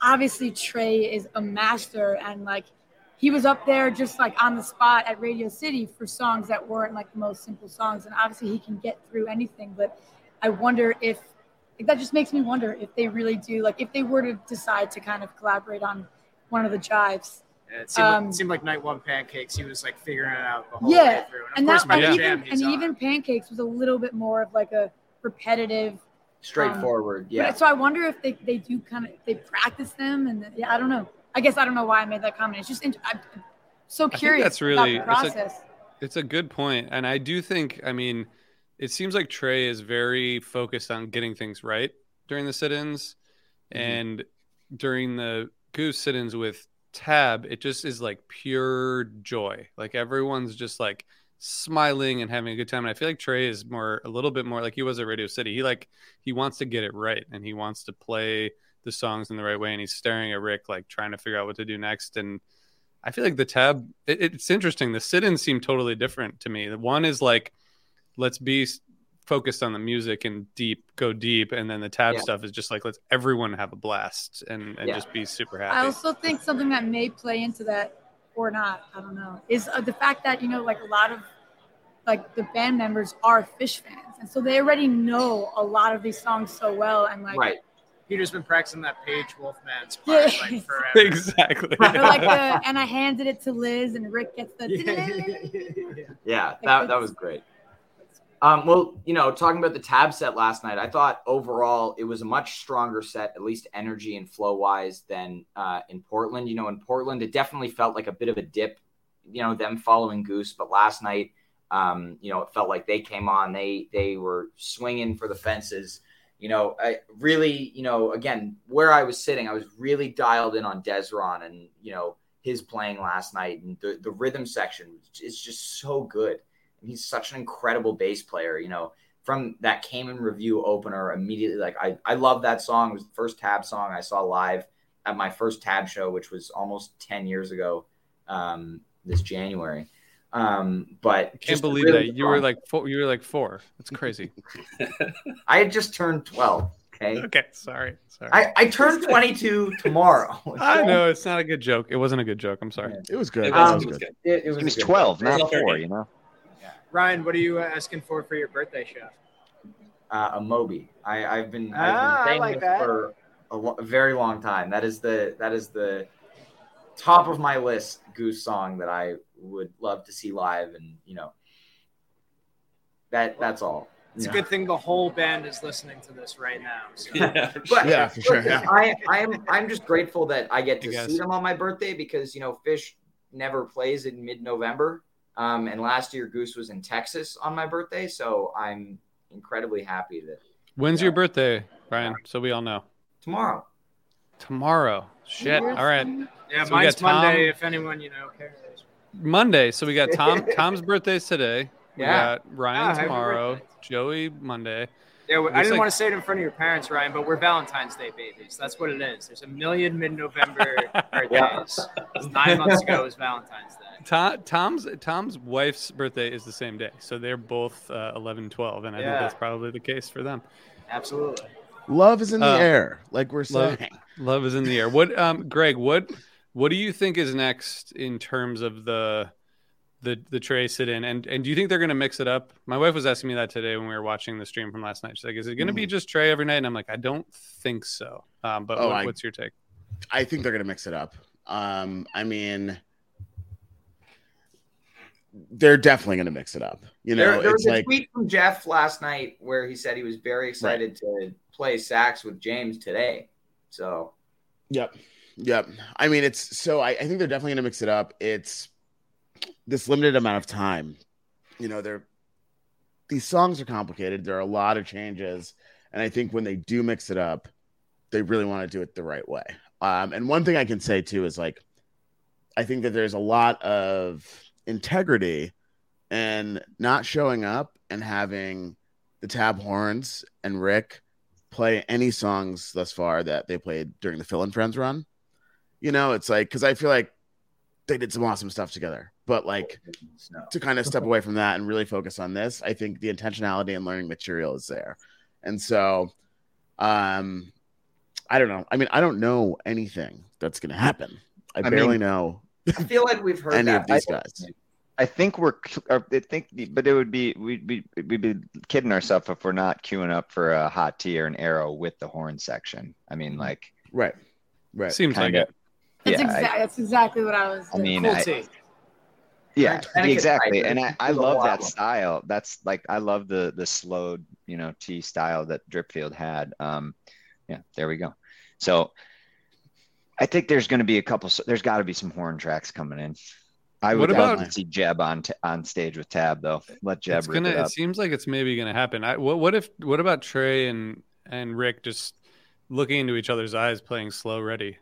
obviously Trey is a master and like he was up there just like on the spot at Radio City for songs that weren't like the most simple songs. And obviously he can get through anything. But I wonder if like, that just makes me wonder if they really do like if they were to decide to kind of collaborate on one of the jives Yeah, it, seemed like, Um, it seemed like Night One Pancakes. He was like figuring it out the whole yeah way through. and of course, that by and the even jam, and on. even Pancakes was a little bit more of like a repetitive straightforward. yeah. so I wonder if they, they do kind of they practice them and yeah I don't know I guess I don't know why I made that comment it's just I'm so think curious that's really- about the it's a- process It's a good point, and I do think. I mean, it seems like Trey is very focused on getting things right during the sit-ins, Mhm. and during the Goose sit-ins with Tab, it just is like pure joy. Like everyone's just like smiling and having a good time. And I feel like Trey is more, a little bit more like he was at Radio City. He like he wants to get it right, and he wants to play the songs in the right way, and he's staring at Rick like trying to figure out what to do next, and. I feel like the tab. It, it's interesting. The sit-ins seem totally different to me. The one is like, let's be focused on the music and deep, go deep, and then the tab Yeah. stuff is just like let's everyone have a blast and, and Yeah. just be super happy I also think something that may play into that or not, I don't know, is uh, the fact that you know, like a lot of like the band members are Phish fans, and so they already know a lot of these songs so well, and like, right. Peter's been practicing that Page Wolfman's Yeah. part like forever. exactly. like the, and I handed it to Liz, and Rick gets the. Yeah. Yeah, that, that was great. Um, well, you know, talking about the tab set last night, I thought overall it was a much stronger set, at least energy and flow wise, than uh, in Portland. You know, in Portland, it definitely felt like a bit of a dip, you know, them following Goose. But last night, um, you know, it felt like they came on, they they were swinging for the fences. You know, I really, you know, again, where I was sitting, I was really dialed in on Dezron and you know his playing last night and the the rhythm section is just so good. He's such an incredible bass player. You know, from that Cayman Review opener, immediately like I I love that song. It was the first Tab song I saw live at my first Tab show, which was almost ten years ago, um, this January. Um, but Can't believe really that you were like four, you were like four. That's crazy. I had just turned twelve. Okay, okay, sorry, sorry. I I turned twenty two tomorrow. I know it's not a good joke. It wasn't a good joke. I'm sorry. It was good. It It was, Um, it was good. good. It, it was He was good 12, one. not four, you know? Ryan, what are you uh, asking for for your birthday chef? uh, a Moby. I, I've been, Ah, I've I been saying like this that. for a, lo- a very long time. That is the that is the top of my list Goose song that I would love to see live, and you know that that's all. It's you a good thing the whole band is listening to this right now. So. Yeah, But. Yeah, for sure, yeah. I I'm I'm just grateful that I get to You guys- see them on my birthday because you know Phish never plays in mid November. Um, and last year Goose was in Texas on my birthday, so I'm incredibly happy that When's Yeah. your birthday, Brian? So we all know. tomorrow. Tomorrow. Shit. All right. Yeah, So we Tom- Monday. If anyone you know cares. Monday. So we got Tom. Tom's birthday's today. We Yeah. got Ryan Ah, tomorrow. Joey Monday. Yeah, well, I didn't like- want to say it in front of your parents, Ryan, but we're Valentine's Day babies. That's what it is. There's a million mid-November birthdays. Nine months ago was Valentine's Day. Tom, Tom's Tom's wife's birthday is the same day, so they're both uh, 11, 12, and I Yeah. think that's probably the case for them. Absolutely. Love is in the Uh, air, like we're love- saying. Love is in the air. What, um, Greg? What what do you think is next in terms of the the the Trey sit in, and and do you think they're going to mix it up? My wife was asking me that today when we were watching the stream from last night. She's like, "Is it going to be just Trey every night?" And I'm like, "I don't think so." Um, but Oh, what, I- what's your take? I think they're gonna mix it up. Um, I mean, they're definitely gonna mix it up. You know, there, there was a like tweet from Jeff last night where he said he was very excited to play sax with James today. So Yep. Yep. I mean, it's so I, I think they're definitely going to mix it up. It's this limited amount of time. You know, they're these songs are complicated. There are a lot of changes, and I think when they do mix it up, they really want to do it the right way. Um, and one thing I can say too is like, I think that there's a lot of integrity and not showing up and having the tab horns and Rick play any songs thus far that they played during the Phil and Friends run. You know, it's like because I feel like they did some awesome stuff together, but like to kind of step away from that and really focus on this, I think the intentionality and learning material is there. And so, um, I don't know. I mean, I don't know anything that's going to happen. I, I barely mean, know I feel like we've heard any that. of these before. guys. I think we're, I think, but it would be we'd be we'd be kidding ourselves if we're not queuing up for a hot tea or an arrow with the horn section. I mean, like, Right. Right. Seems like Kinda. it. That's, yeah, exactly that's exactly what I was. I mean, Cool I- tea. yeah, And exactly. And I, I love that style. That's like I love the the slowed, you know, tea style that Dripfield had. Um, yeah, there we go. So I think there's going to be a couple. There's got to be some horn tracks coming in. I What would love about- to see Jeb on t- on stage with Tab though. Let Jeb It's gonna. it It, seems like it's maybe gonna happen. I, what what if what about Trey and and Rick just looking into each other's eyes, playing slow ready?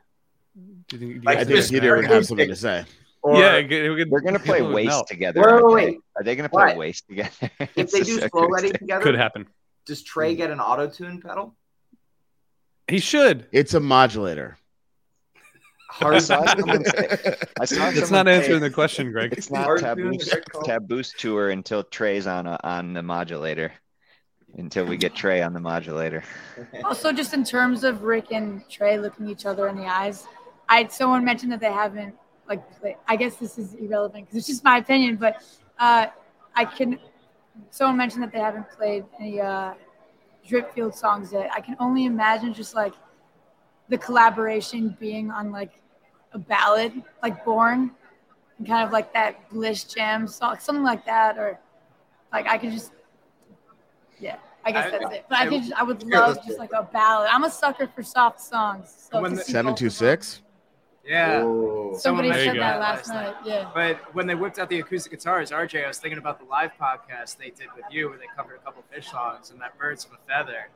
Do you think? Do you Like I think this Peter would have something to say. Or yeah, it could- it could- They're going to play Waste melt. together. Wait, aren't wait, they? wait. Are they going to play What? Waste together? if they do slow ready acoustic. together, Could happen. does Trey get an auto tune pedal? He should. It's a modulator. I Hard saw someone say- I saw It's someone not say answering the question, Greg. It's not Hard taboo tunes, Rick Cole. taboo's tour until Trey's on a, on the modulator. Until we get Trey on the modulator. Also, just in terms of Rick and Trey looking each other in the eyes, I someone mentioned that they haven't like. I guess this is irrelevant because it's just my opinion, but uh, I can. Someone mentioned that they haven't played any uh, Dripfield songs yet. I can only imagine just like the collaboration being on like a ballad, like "Born," and kind of like that Bliss Jam song, something like that, or like I could just. Yeah, I guess I- that's it. But I I- could, I would love let's just like a ballad. I'm a sucker for soft songs. So When to the- see Seven both two of them- six. Yeah. Somebody said that that last last night. Yeah. But when they whipped out the acoustic guitars, RJ, I was thinking about the live podcast they did with you, where they covered a couple Phish songs and that "Birds of a Feather."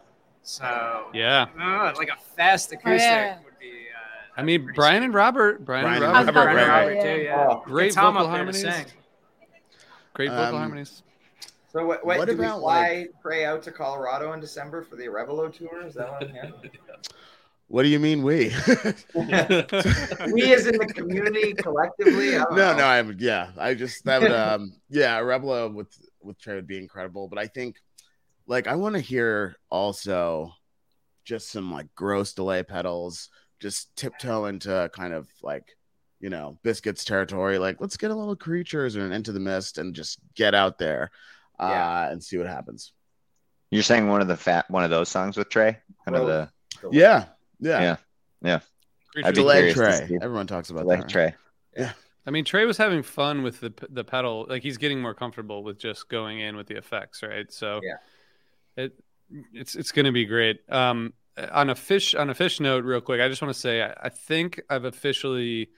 So Yeah. uh, like a fast acoustic yeah. would be. Uh, I mean, Brian sweet. and Robert. Brian, Brian and and Robert. Robert, Brian and right, Robert yeah. too, yeah. Oh, Great Get Tom vocal up there to harmonies. Great vocal Um, harmonies. So what, what, What do about, we fly Trey out to Colorado in December for the Orebolo tour? Is that what I'm hearing? What do you mean we? we as in the community collectively. No, know. no, I'm yeah. I just that would um yeah, Rebla with with Trey would be incredible. But I think like I want to hear also just some like gross delay pedals, just tiptoe into kind of like you know biscuits territory. Like let's get a little creatures and into the mist and just get out there uh Yeah. and see what happens. You're saying one of the fat one of those songs with Trey? Kind of the Yeah, yeah. Yeah. yeah. I'd be Delay Trey. Everyone talks about like that. Trey. I mean, Trey was having fun with the the pedal. Like he's getting more comfortable with just going in with the effects, right? So Yeah. It it's it's going to be great. Um, on a Phish on a Phish note, real quick, I just want to say I, I think I've officially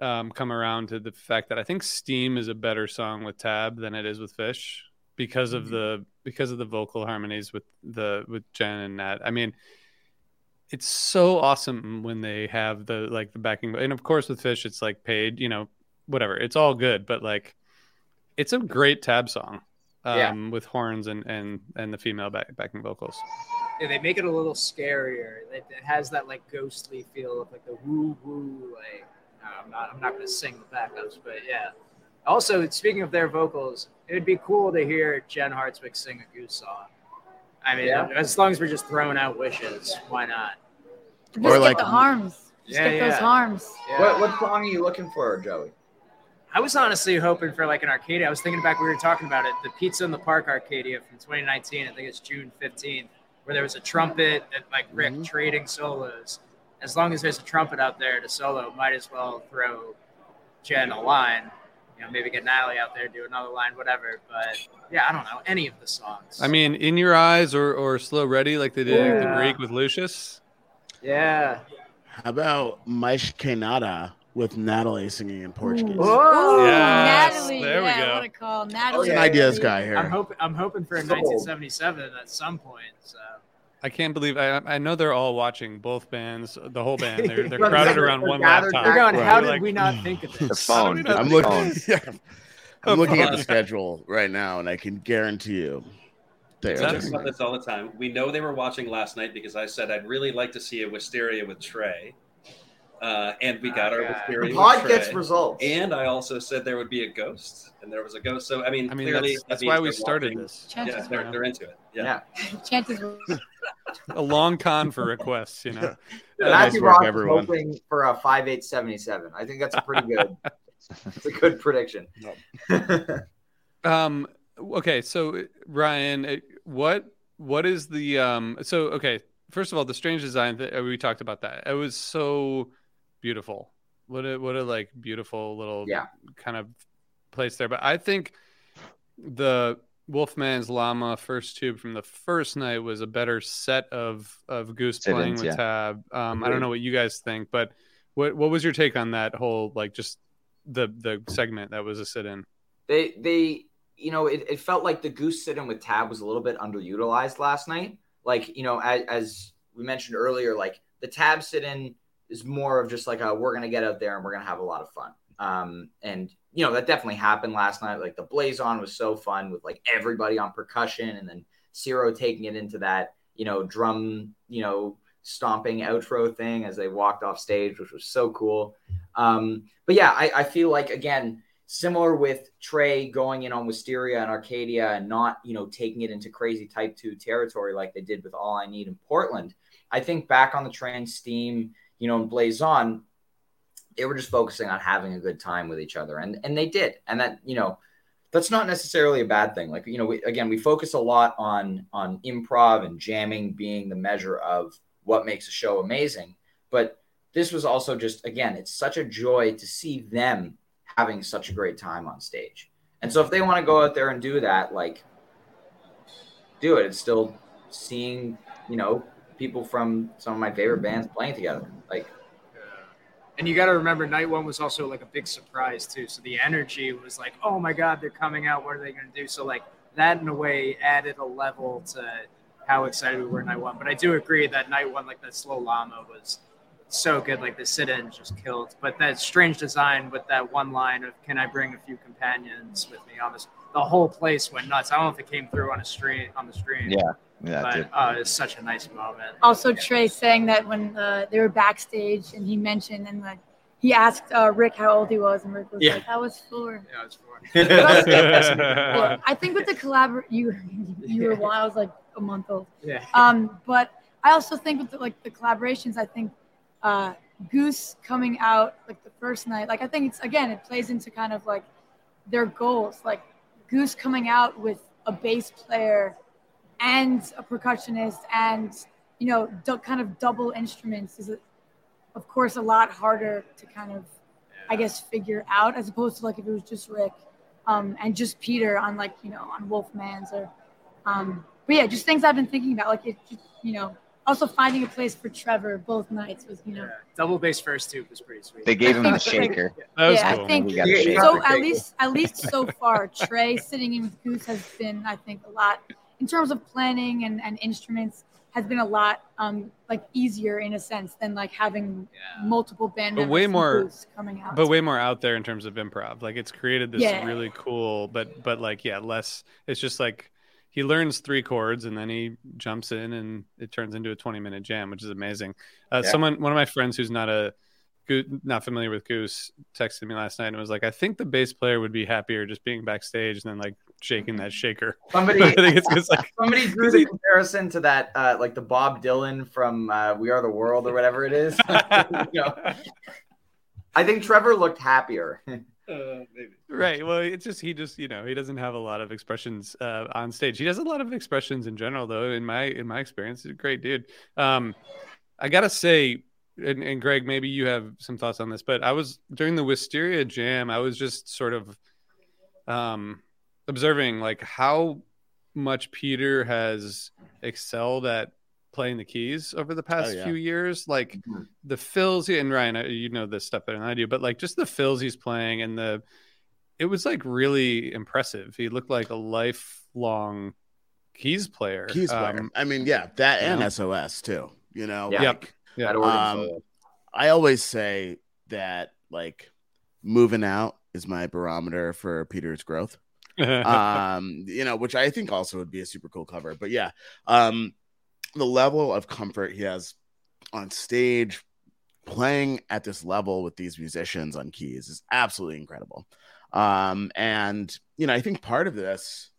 um, come around to the fact that I think Steam is a better song with Tab than it is with Phish because of the because of the vocal harmonies with the with Jen and Nat. I mean, it's so awesome when they have the like the backing and of course with Phish it's like paid you know whatever it's all good but like it's a great tab song um Yeah. with horns and and and the female back, backing vocals Yeah, they make it a little scarier. It, it has that like ghostly feel of like the woo woo. Like no, I'm not. I'm not going to sing the backups, but yeah. Also, speaking of their vocals, it would be cool to hear Jen Hartswick sing a goose song. I mean, Yeah. as long as we're just throwing out wishes, why not? Just Or get like- the harms. Just Yeah, get those yeah. harms. Yeah. What, what song are you looking for, Joey? I was honestly hoping for like an Arcadia. I was thinking back, we were talking about it, the Pizza in the Park Arcadia from 2019. I think it's June 15th, where there was a trumpet and like Rick Mhm. trading solos. As long as there's a trumpet out there to solo, might as well throw Jen a line. You know, maybe get Natalie out there, do another line, whatever. But yeah, I don't know any of the songs. i mean in your eyes or or slow ready like they did at the Yeah. greek with lucius yeah, How about Mais Que Nada with Natalie singing in Portuguese? Whoa, Yes, Natalie. there we yeah, go. what a call. That Natalie. was an ideas guy I'm here. I'm hoping for a 1977 at some point. So I can't believe I I know they're all watching both bands, the whole band. They're they're crowded they're- around they're one laptop. they're going. Right. How did Like- we not think of The this? How do we phone. I'm the looking. phone. Yeah. I'm looking at the schedule right now, and I can guarantee you they Is are. that- talk about this all the time. We know they were watching last night because I said I'd really like to see a Wysteria with Trey, uh, and we got our Okay. Wysteria. The pod gets results. And I also said there would be a ghost, and there was a ghost. So I mean, I mean, clearly that's, that's why we started watching. this. Yeah, they're, they're into it. Yeah. yeah. chances. A long con for requests, you know. Nice Matthew work, Ross everyone. hoping for a five eight seventy seven. I think that's a pretty good. it's a good prediction. Um. Okay. So Ryan, what what is the um? So okay. First of all, the strange design. that we talked about that. It was so beautiful. What a what a like beautiful little Yeah. kind of place there. But I think the Wolfman's Llama first tube from the first night was a better set of of Goose playing with yeah. Tab. Um, I don't know what you guys think, but what what was your take on that whole like just the the segment that was a sit in? they they you know it, it felt like the goose sit-in with tab was a little bit underutilized last night like you know as, as we mentioned earlier like the tab sit-in is more of just like a we're gonna get out there and we're gonna have a lot of fun. Um and you know that definitely happened last night. Like the blaze on was so fun with like everybody on percussion and then Cyro taking it into that you know drum you know stomping outro thing as they walked off stage which was so cool. Um but yeah i, I feel like again similar with Trey going in on Wysteria and Arcadia and not, you know, taking it into crazy type two territory like they did with All I Need in Portland. I think back on the train steam, you know, and Blaze on, they were just focusing on having a good time with each other. And and they did. And that, you know, that's not necessarily a bad thing. Like, you know, we, again, we focus a lot on on improv and jamming being the measure of what makes a show amazing. But this was also just again, it's such a joy to see them having such a great time on stage. And so if they want to go out there and do that, like do it. It's still seeing, you know, people from some of my favorite bands playing together. Like And you got to remember, night one was also like a big surprise too. So the energy was like, oh my god, they're coming out. What are they going to do? So like that in a way added a level to how excited we were night one. But I do agree that night one, like that slow llama, was so good. Like the sit-in just killed. But that strange design with that one line of "Can I bring a few companions with me this?" The whole place went nuts. I don't know if it came through on a stream on the stream. Yeah, yeah, but dude. uh, it's such a nice moment. Also, Trey saying that when uh, they were backstage and he mentioned and like he asked uh, Rick how old he was, and Rick was Yeah. like, "I was four. Yeah, it's for Well, I think with the collabor, you you were one. I was like a month old. yeah. Um, but I also think with the, like the collaborations, I think uh, Goose coming out like the first night, like I think it's again it plays into kind of like their goals. Like Goose coming out with a bass player and a percussionist and you know du- kind of double instruments is of course a lot harder to kind of I guess figure out as opposed to like if it was just Rick um, and just Peter on like you know on Wolfman's or um, but yeah, just things I've been thinking about. Like it, just, you know, also finding a place for Trevor both nights was, you know. Yeah. Double bass first tube was pretty sweet. They gave him the shaker. That was yeah, cool. I think We got Yeah, shaker. so. At least, at least so far, Trey sitting in with Goose has been, I think, a lot in terms of planning and, and instruments has been a lot um like easier in a sense than like having Yeah. multiple band But members way more- Goose coming out. but way more out there in terms of improv. Like it's created this Yeah. really cool, but but like yeah, less. It's just like he learns three chords and then he jumps in and it turns into a twenty minute jam, which is amazing. Uh, Yeah. Someone, one of my friends who's not a not familiar with Goose, texted me last night and was like, "I think the bass player would be happier just being backstage and then like shaking that shaker." somebody I think it's just like somebody drew the comparison to that uh, like the Bob Dylan from uh, We Are the World or whatever it is. You know, I think Trevor looked happier. Uh, maybe. right well it's just he just you know he doesn't have a lot of expressions uh, on stage he does a lot of expressions in general though in my in my experience he's a great dude um i gotta say and, and greg maybe you have some thoughts on this but i was during the wysteria jam i was just sort of um observing like how much peter has excelled at playing the keys over the past Oh, yeah. few years. Like Mhm. the fills, and Ryan, uh, you know this stuff better than I do, but like just the fills he's playing and the, it was like really impressive. He looked like a lifelong keys player. Keys player. Um, I mean, yeah, that and yeah. SOS too. You know, Yeah. Yep. like, Yeah. Um. I always say that like moving out is my barometer for Peter's growth. um, you know, which I think also would be a super cool cover. But yeah, um, the level of comfort he has on stage, playing at this level with these musicians on keys is absolutely incredible. Um, and you know, I think part of this,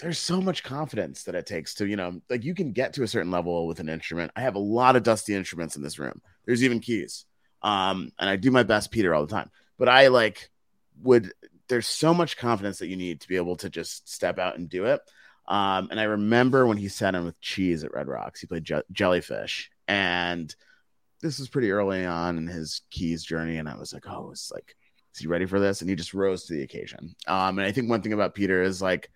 there's so much confidence that it takes to, you know, like you can get to a certain level with an instrument. I have a lot of dusty instruments in this room. There's even keys. Um, and I do my best Peter all the time. But I like would there's so much confidence that you need to be able to just step out and do it. Um, and I remember when he sat in with Cheese at Red Rocks, he played Je- Jellyfish, and this was pretty early on in his keys journey, and I was like, oh, it's like, is he ready for this? And he just rose to the occasion. Um, and I think one thing about Peter is like,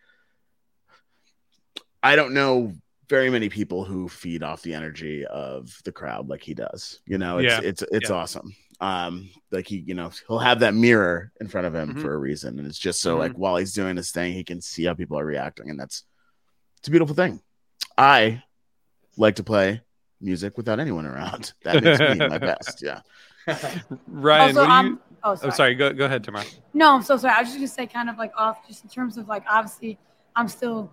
I don't know very many people who feed off the energy of the crowd like he does. You know, it's Yeah. it's it's Yeah. awesome. Um, like he, you know, he'll have that mirror in front of him Mhm. for a reason, and it's just so Mhm. like while he's doing his thing, he can see how people are reacting, and that's it's a beautiful thing. I like to play music without anyone around. That makes me my best. Yeah. Ryan, also, what do I'm. you? Oh, Oh, sorry. sorry. Go go ahead, Tamar. No, I'm so sorry. I was just gonna say, kind of like off, just in terms of like, obviously, I'm still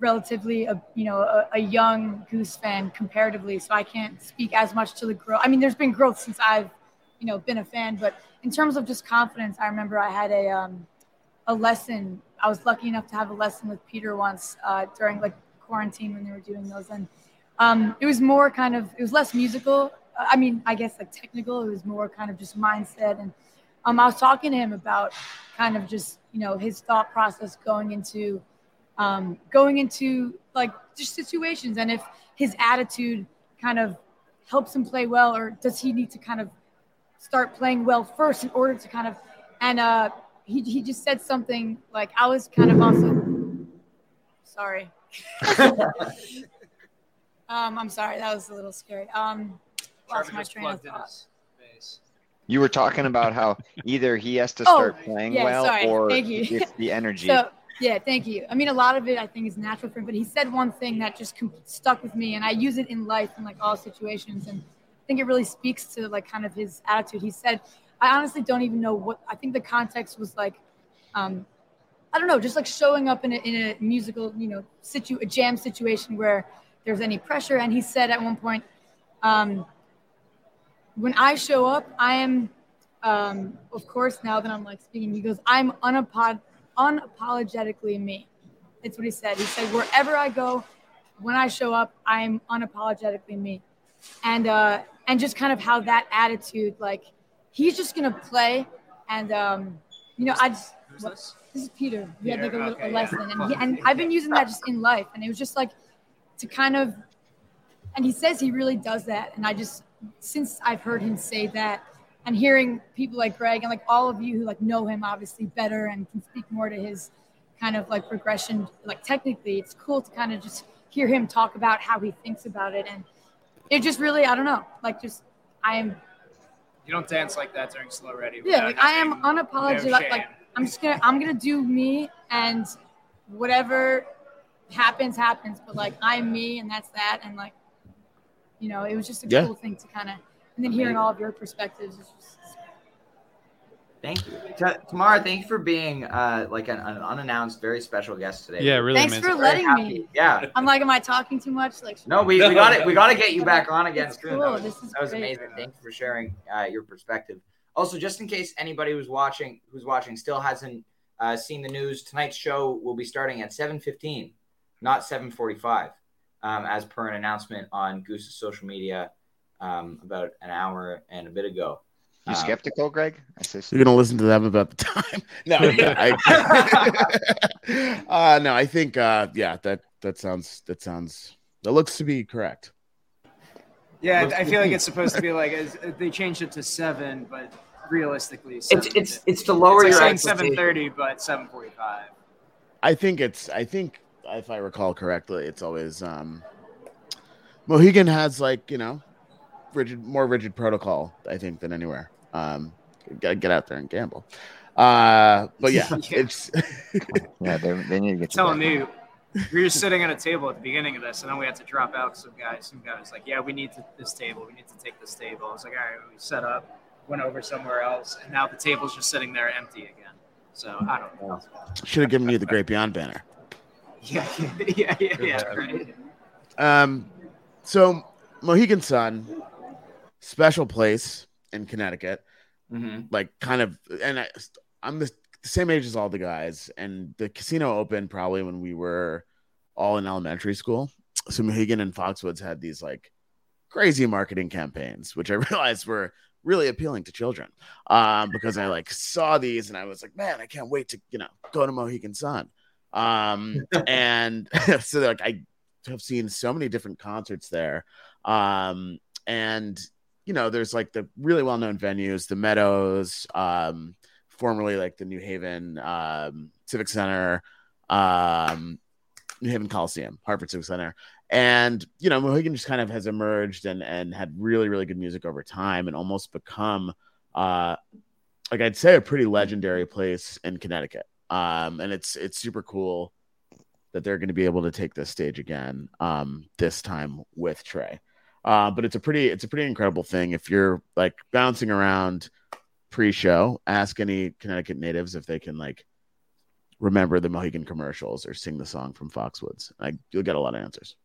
relatively a you know a, a young Goose fan comparatively, so I can't speak as much to the growth. I mean, there's been growth since I've you know been a fan, but in terms of just confidence, I remember I had a um a lesson. I was lucky enough to have a lesson with Peter once uh, during like quarantine when they were doing those, and um, it was more kind of it was less musical. I mean, I guess like technical. It was more kind of just mindset and um, I was talking to him about kind of just you know his thought process going into um, going into like just situations and if his attitude kind of helps him play well or does he need to kind of start playing well first in order to kind of and uh, he, he just said something like I was kind of also sorry um, I'm sorry that was a little scary um, lost my train of thought. You were talking about how either he has to Oh, start playing yeah, well sorry. or Thank you. it's the energy. So yeah, thank you. I mean, a lot of it I think is natural for him, but he said one thing that just com- stuck with me, and I use it in life in like all situations, and I think it really speaks to like kind of his attitude. He said, "I honestly don't even know what." I think the context was like, um, I don't know, just like showing up in a, in a musical, you know, situ a jam situation where there's any pressure, and he said at one point, um, "When I show up, I am." Um, of course, now that I'm like speaking, he goes, I'm unapod- unapologetically me. It's what he said. He said, wherever I go, when I show up, I'm unapologetically me. And uh, and just kind of how that attitude, like he's just gonna play, and um, you know, I just what- this? is Peter. He had like a, Peter, little, a lesson, yeah. and he, and I've been using that just in life, and it was just like to kind of, and he says he really does that, and I just since I've heard him say that, and hearing people like Greg and like all of you who like know him obviously better and can speak more to his kind of like progression, like technically, it's cool to kind of just hear him talk about how he thinks about it, and it just really, I don't know, like just I am You don't dance like that during slow ready. yeah, like I am having unapologetic. no Like, shame. I'm just gonna I'm gonna do me and whatever happens happens. But like I'm me and that's that. And like you know, it was just a Yeah. cool thing to kind of and then hearing all of your perspectives is just Thank you, Ta- Tamara. Thank you for being uh, like an, an unannounced, very special guest today. Yeah, really Thanks amazing. for letting happy. me. Yeah. I'm like, am I talking too much? Like No, we, we got it. We got to get you back on again It's soon. cool. That was, This is that was great. amazing. Thank you for sharing uh, your perspective. Also, just in case anybody who's watching who's watching still hasn't uh, seen the news, tonight's show will be starting at 7:15, not 7:45, um, as per an announcement on Goose's social media um, about an hour and a bit ago. You Um, skeptical, Greg? I say You're gonna listen to them about the time. No, yeah, I, uh, no, I think uh, yeah, that that sounds that sounds that looks to be correct. Yeah, I feel like it's supposed to be like as- they changed it to seven, but realistically, It's it's it's to lower it's your like saying seven thirty, but seven forty-five. I think it's I think if I recall correctly, it's always um Mohegan has like you know, rigid, more rigid protocol, I think, than anywhere. Um, gotta get out there and gamble. Uh, but yeah, Yeah. it's Yeah, they, they need to get telling me we were sitting at a table at the beginning of this, and then we had to drop out. Some guys, some guys, like, yeah, we need to, this table. We need to take this table. I was like, all right, we set up, went over somewhere else, and now the table's just sitting there empty again. So I don't know. should have given you the Great Beyond banner. Yeah, yeah, yeah, yeah. Right. Um, so Mohegan Sun, special place in Connecticut. Mm-hmm. like kind of and I, i'm the same age as all the guys and the casino opened probably when we were all in elementary school so mohegan and foxwoods had these like crazy marketing campaigns which i realized were really appealing to children um because i like saw these and i was like man i can't wait to you know go to mohegan sun um and so like i have seen so many different concerts there um and you know, there's like the really well known venues, the Meadows, um, formerly like the New Haven um, Civic Center, um, New Haven Coliseum, Hartford Civic Center. And, you know, Mohegan just kind of has emerged and, and had really, really good music over time and almost become, uh, like I'd say, a pretty legendary place in Connecticut. Um, and it's it's super cool that they're going to be able to take this stage again um, this time with Trey. Uh, but it's a pretty it's a pretty incredible thing. If you're like bouncing around pre-show, ask any Connecticut natives if they can like remember the Mohegan commercials or sing the song from Foxwoods. Like you'll get a lot of answers.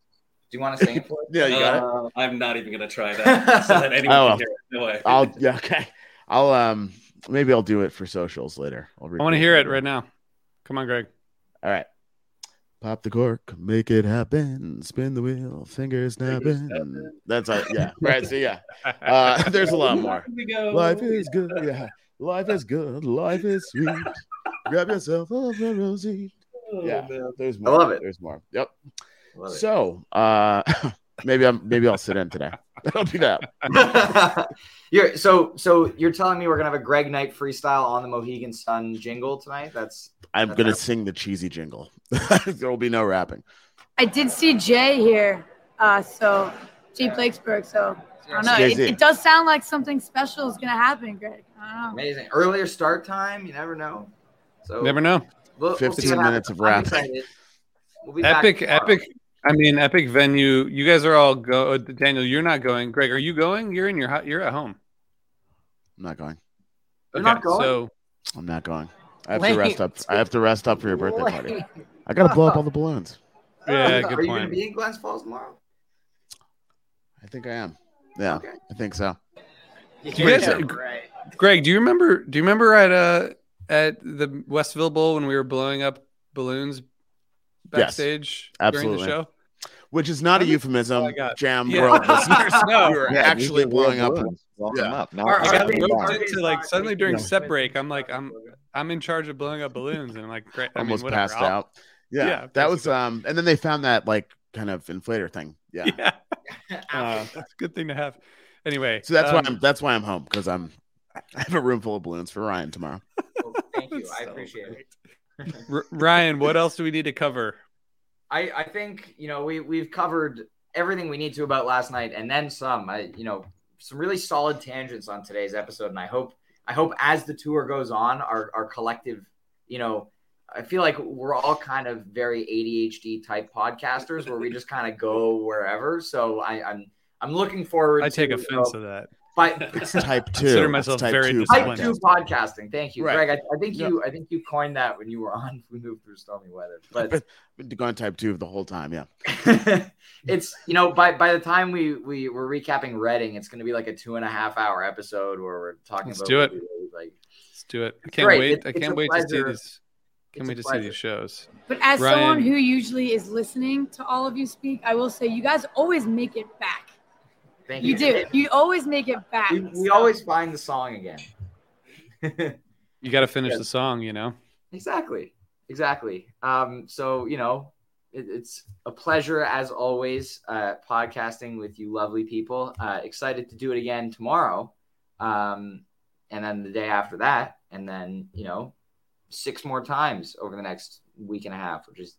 Do you want to sing it for us? Yeah, you got it. Uh, I'm not even gonna try that. so that anyone Oh, can hear it. No way. I'll yeah okay. I'll um maybe I'll do it for socials later. I'll I want to hear it right now. Come on, Greg. All right. Pop the cork, make it happen. Spin the wheel, fingers snapping. That's a, yeah, right. So yeah, uh, there's a lot more. Here we go. Life is good, yeah. Life is good. Life is sweet. Grab yourself a rosy. Oh, Yeah, man. there's I more. love it. There's more. Yep. So, uh, maybe I'm maybe I'll sit in today. I'll do that. you're so so you're telling me we're gonna have a Greg Knight freestyle on the Mohegan Sun jingle tonight? That's I'm That's gonna right. sing the cheesy jingle. there will be no rapping. I did see Jay here, uh, so Jay Blakesberg. So I don't know. It, it does sound like something special is gonna happen, Greg. I don't know. amazing. Earlier start time, you never know. So Never know. we'll- we'll 15 minutes of I'm rapping. We'll be back Epic, epic. I mean, epic venue. You guys are all go. Daniel, you're not going. Greg, are you going? You're in your. hu- You're at home. I'm not going. You're not going? So I'm not going. I have to rest up. I have to rest up for your birthday party. I gotta blow up all the balloons. yeah, Are good you gonna point. be in Glens Falls tomorrow? I think I am. Yeah, Okay. I think so. you guys- right. Greg, do you remember? Do you remember at uh at the Westville Bowl when we were blowing up balloons backstage during absolutely. the show? Which is not a Let me- euphemism. Oh, Jam Yeah. world listeners. No. we were Yeah, actually blowing up. balloons. Yeah. up. Now Are- I got they- roped into like suddenly during making set break. I'm like, I'm I'm in charge of blowing up balloons, and I'm like, great. I mean, Almost whatever, passed I'll- out. Yeah, Yeah, that was um. And then they found that like kind of inflator thing. Yeah. Yeah, uh, that's a good thing to have. Anyway, So that's why um, I'm. That's why I'm home because I'm. I have a room full of balloons for Ryan tomorrow. Oh, thank you. I So appreciate it. R- Ryan, what else do we need to cover? I, I think you know we we've covered everything we need to about last night and then some. I you know some really solid tangents on today's episode, and I hope I hope as the tour goes on, our our collective, you know, I feel like we're all kind of very ADHD type podcasters where we just kind of go wherever. So I, I'm I'm looking forward. I take offense you to that. Know, It's by, type two. Consider myself type very two Type two podcasting. Thank you, Right. Greg. I, I think Yeah. you I think you coined that when you were on. We moved through stormy weather, but Been going type two the whole time. Yeah. it's you know by by the time we we were recapping Reading, it's going to be like a two and a half hour episode where we're talking Let's about do it. what we really Like Let's do it. I can't Great. wait. It's- I can't a wait to see pleasure. these. Can't It's wait to see these shows. But as Ryan- someone who usually is listening to all of you speak, I will say you guys always make it back. Thank You You do. You always make it back. We, we always find the song again. You got to finish Yeah. the song, you know. exactly, exactly. Um, so you know, it, it's a pleasure as always uh, podcasting with you, lovely people. Uh, excited to do it again tomorrow, um, and then the day after that, and then you know, six more times over the next week and a half, which is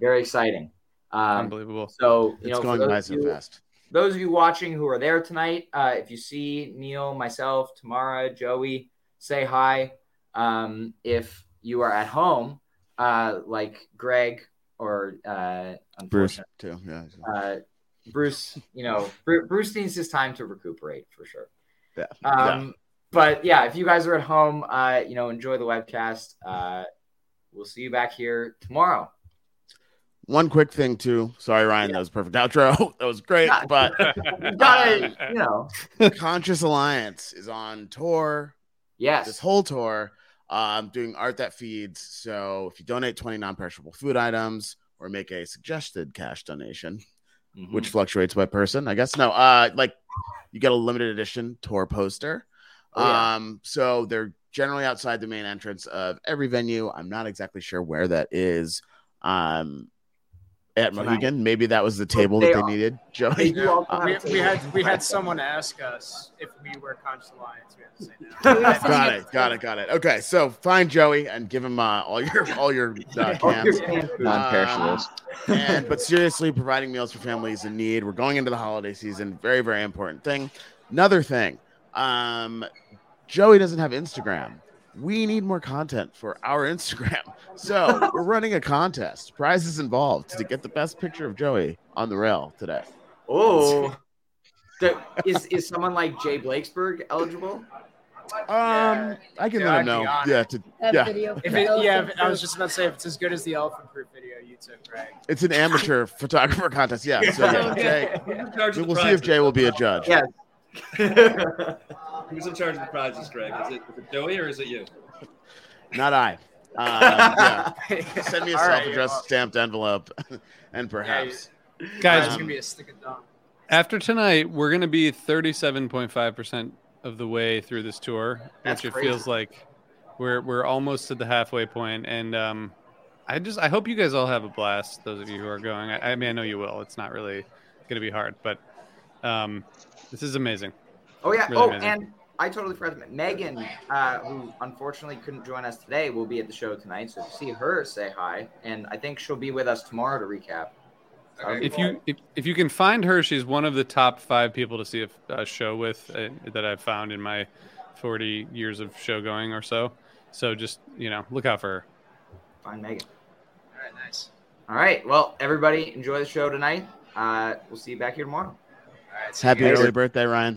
very exciting. Um, Unbelievable. so you It's know, going those by of so fast. Those of you watching who are there tonight, uh, if you see Neil, myself, Tamara, Joey, say hi. Um, if you are at home, uh, like Greg or uh, Bruce too. Yeah. uh, Bruce, you know, Bru- Bruce needs his time to recuperate for sure. Yeah. Um, But yeah, if you guys are at home, uh, you know, enjoy the webcast. Uh, we'll see you back here tomorrow. One quick thing too. Sorry, Ryan. That was a perfect outro. that was great. Yeah. But You gotta, you know, Conscious Alliance is on tour. yes. This whole tour. Um, doing art that feeds. So if you donate 20 non-perishable food items or make a suggested cash donation, Mhm. which fluctuates by person, I guess. No, uh, like you get a limited edition tour poster. Oh, yeah. Um, so they're generally outside the main entrance of every venue. I'm not exactly sure where that is. Um, at Mohegan, maybe that was the table They that they are. needed. They Joey. do also have We, we had we had someone ask us if we were Conscious Alliance. We had to say no. We were sitting got it, got it, got it. Okay, so find Joey and give him uh, all your all your uh, cans. here's canned food. Non-perishables. and but seriously, providing meals for families in need. We're going into the holiday season. Very, very important thing. Another thing, um, Joey doesn't have Instagram. We need more content for our Instagram. So we're running a contest. Prizes involved to get the best picture of Joey on the rail today. Oh, The- is is someone like Jay Blakesberg eligible? Um, I can Yeah, let him know. Yeah, to, yeah. video. If it, yeah, I was just about to say if it's as good as the elephant proof video you took, Greg. It's an amateur photographer contest. Yeah. So yeah, Jay, Who's in charge of the we'll see if? Jay will be a judge. Yeah. Who's in charge of the prizes, Greg? Is it, is it Joey or is it you? Not I. Um, yeah. Send me a All right, self-addressed well, stamped envelope, and perhaps Guys, It's gonna be a stick of dong. after tonight, we're going to be 37.5% of the way through this tour, That's which it crazy. feels like we're we're almost to the halfway point and um I just I hope you guys all have a blast those of you who are going. I, I mean I know you will. It's not really going to be hard, but um this is amazing. Oh yeah. Really oh, amazing. and I totally forgot. Megan, uh, who unfortunately couldn't join us today, will be at the show tonight. So if you see her, say hi. And I think she'll be with us tomorrow to recap. That'll be If you if, if you can find her, she's one of the top 5 people to see a, a show with uh, that I've found in my 40 years of show going or so. So just, you know, look out for her. find Megan. All right, nice. All right. Well, everybody, enjoy the show tonight. Uh, we'll see you back here tomorrow. All right, happy early birthday, Ryan.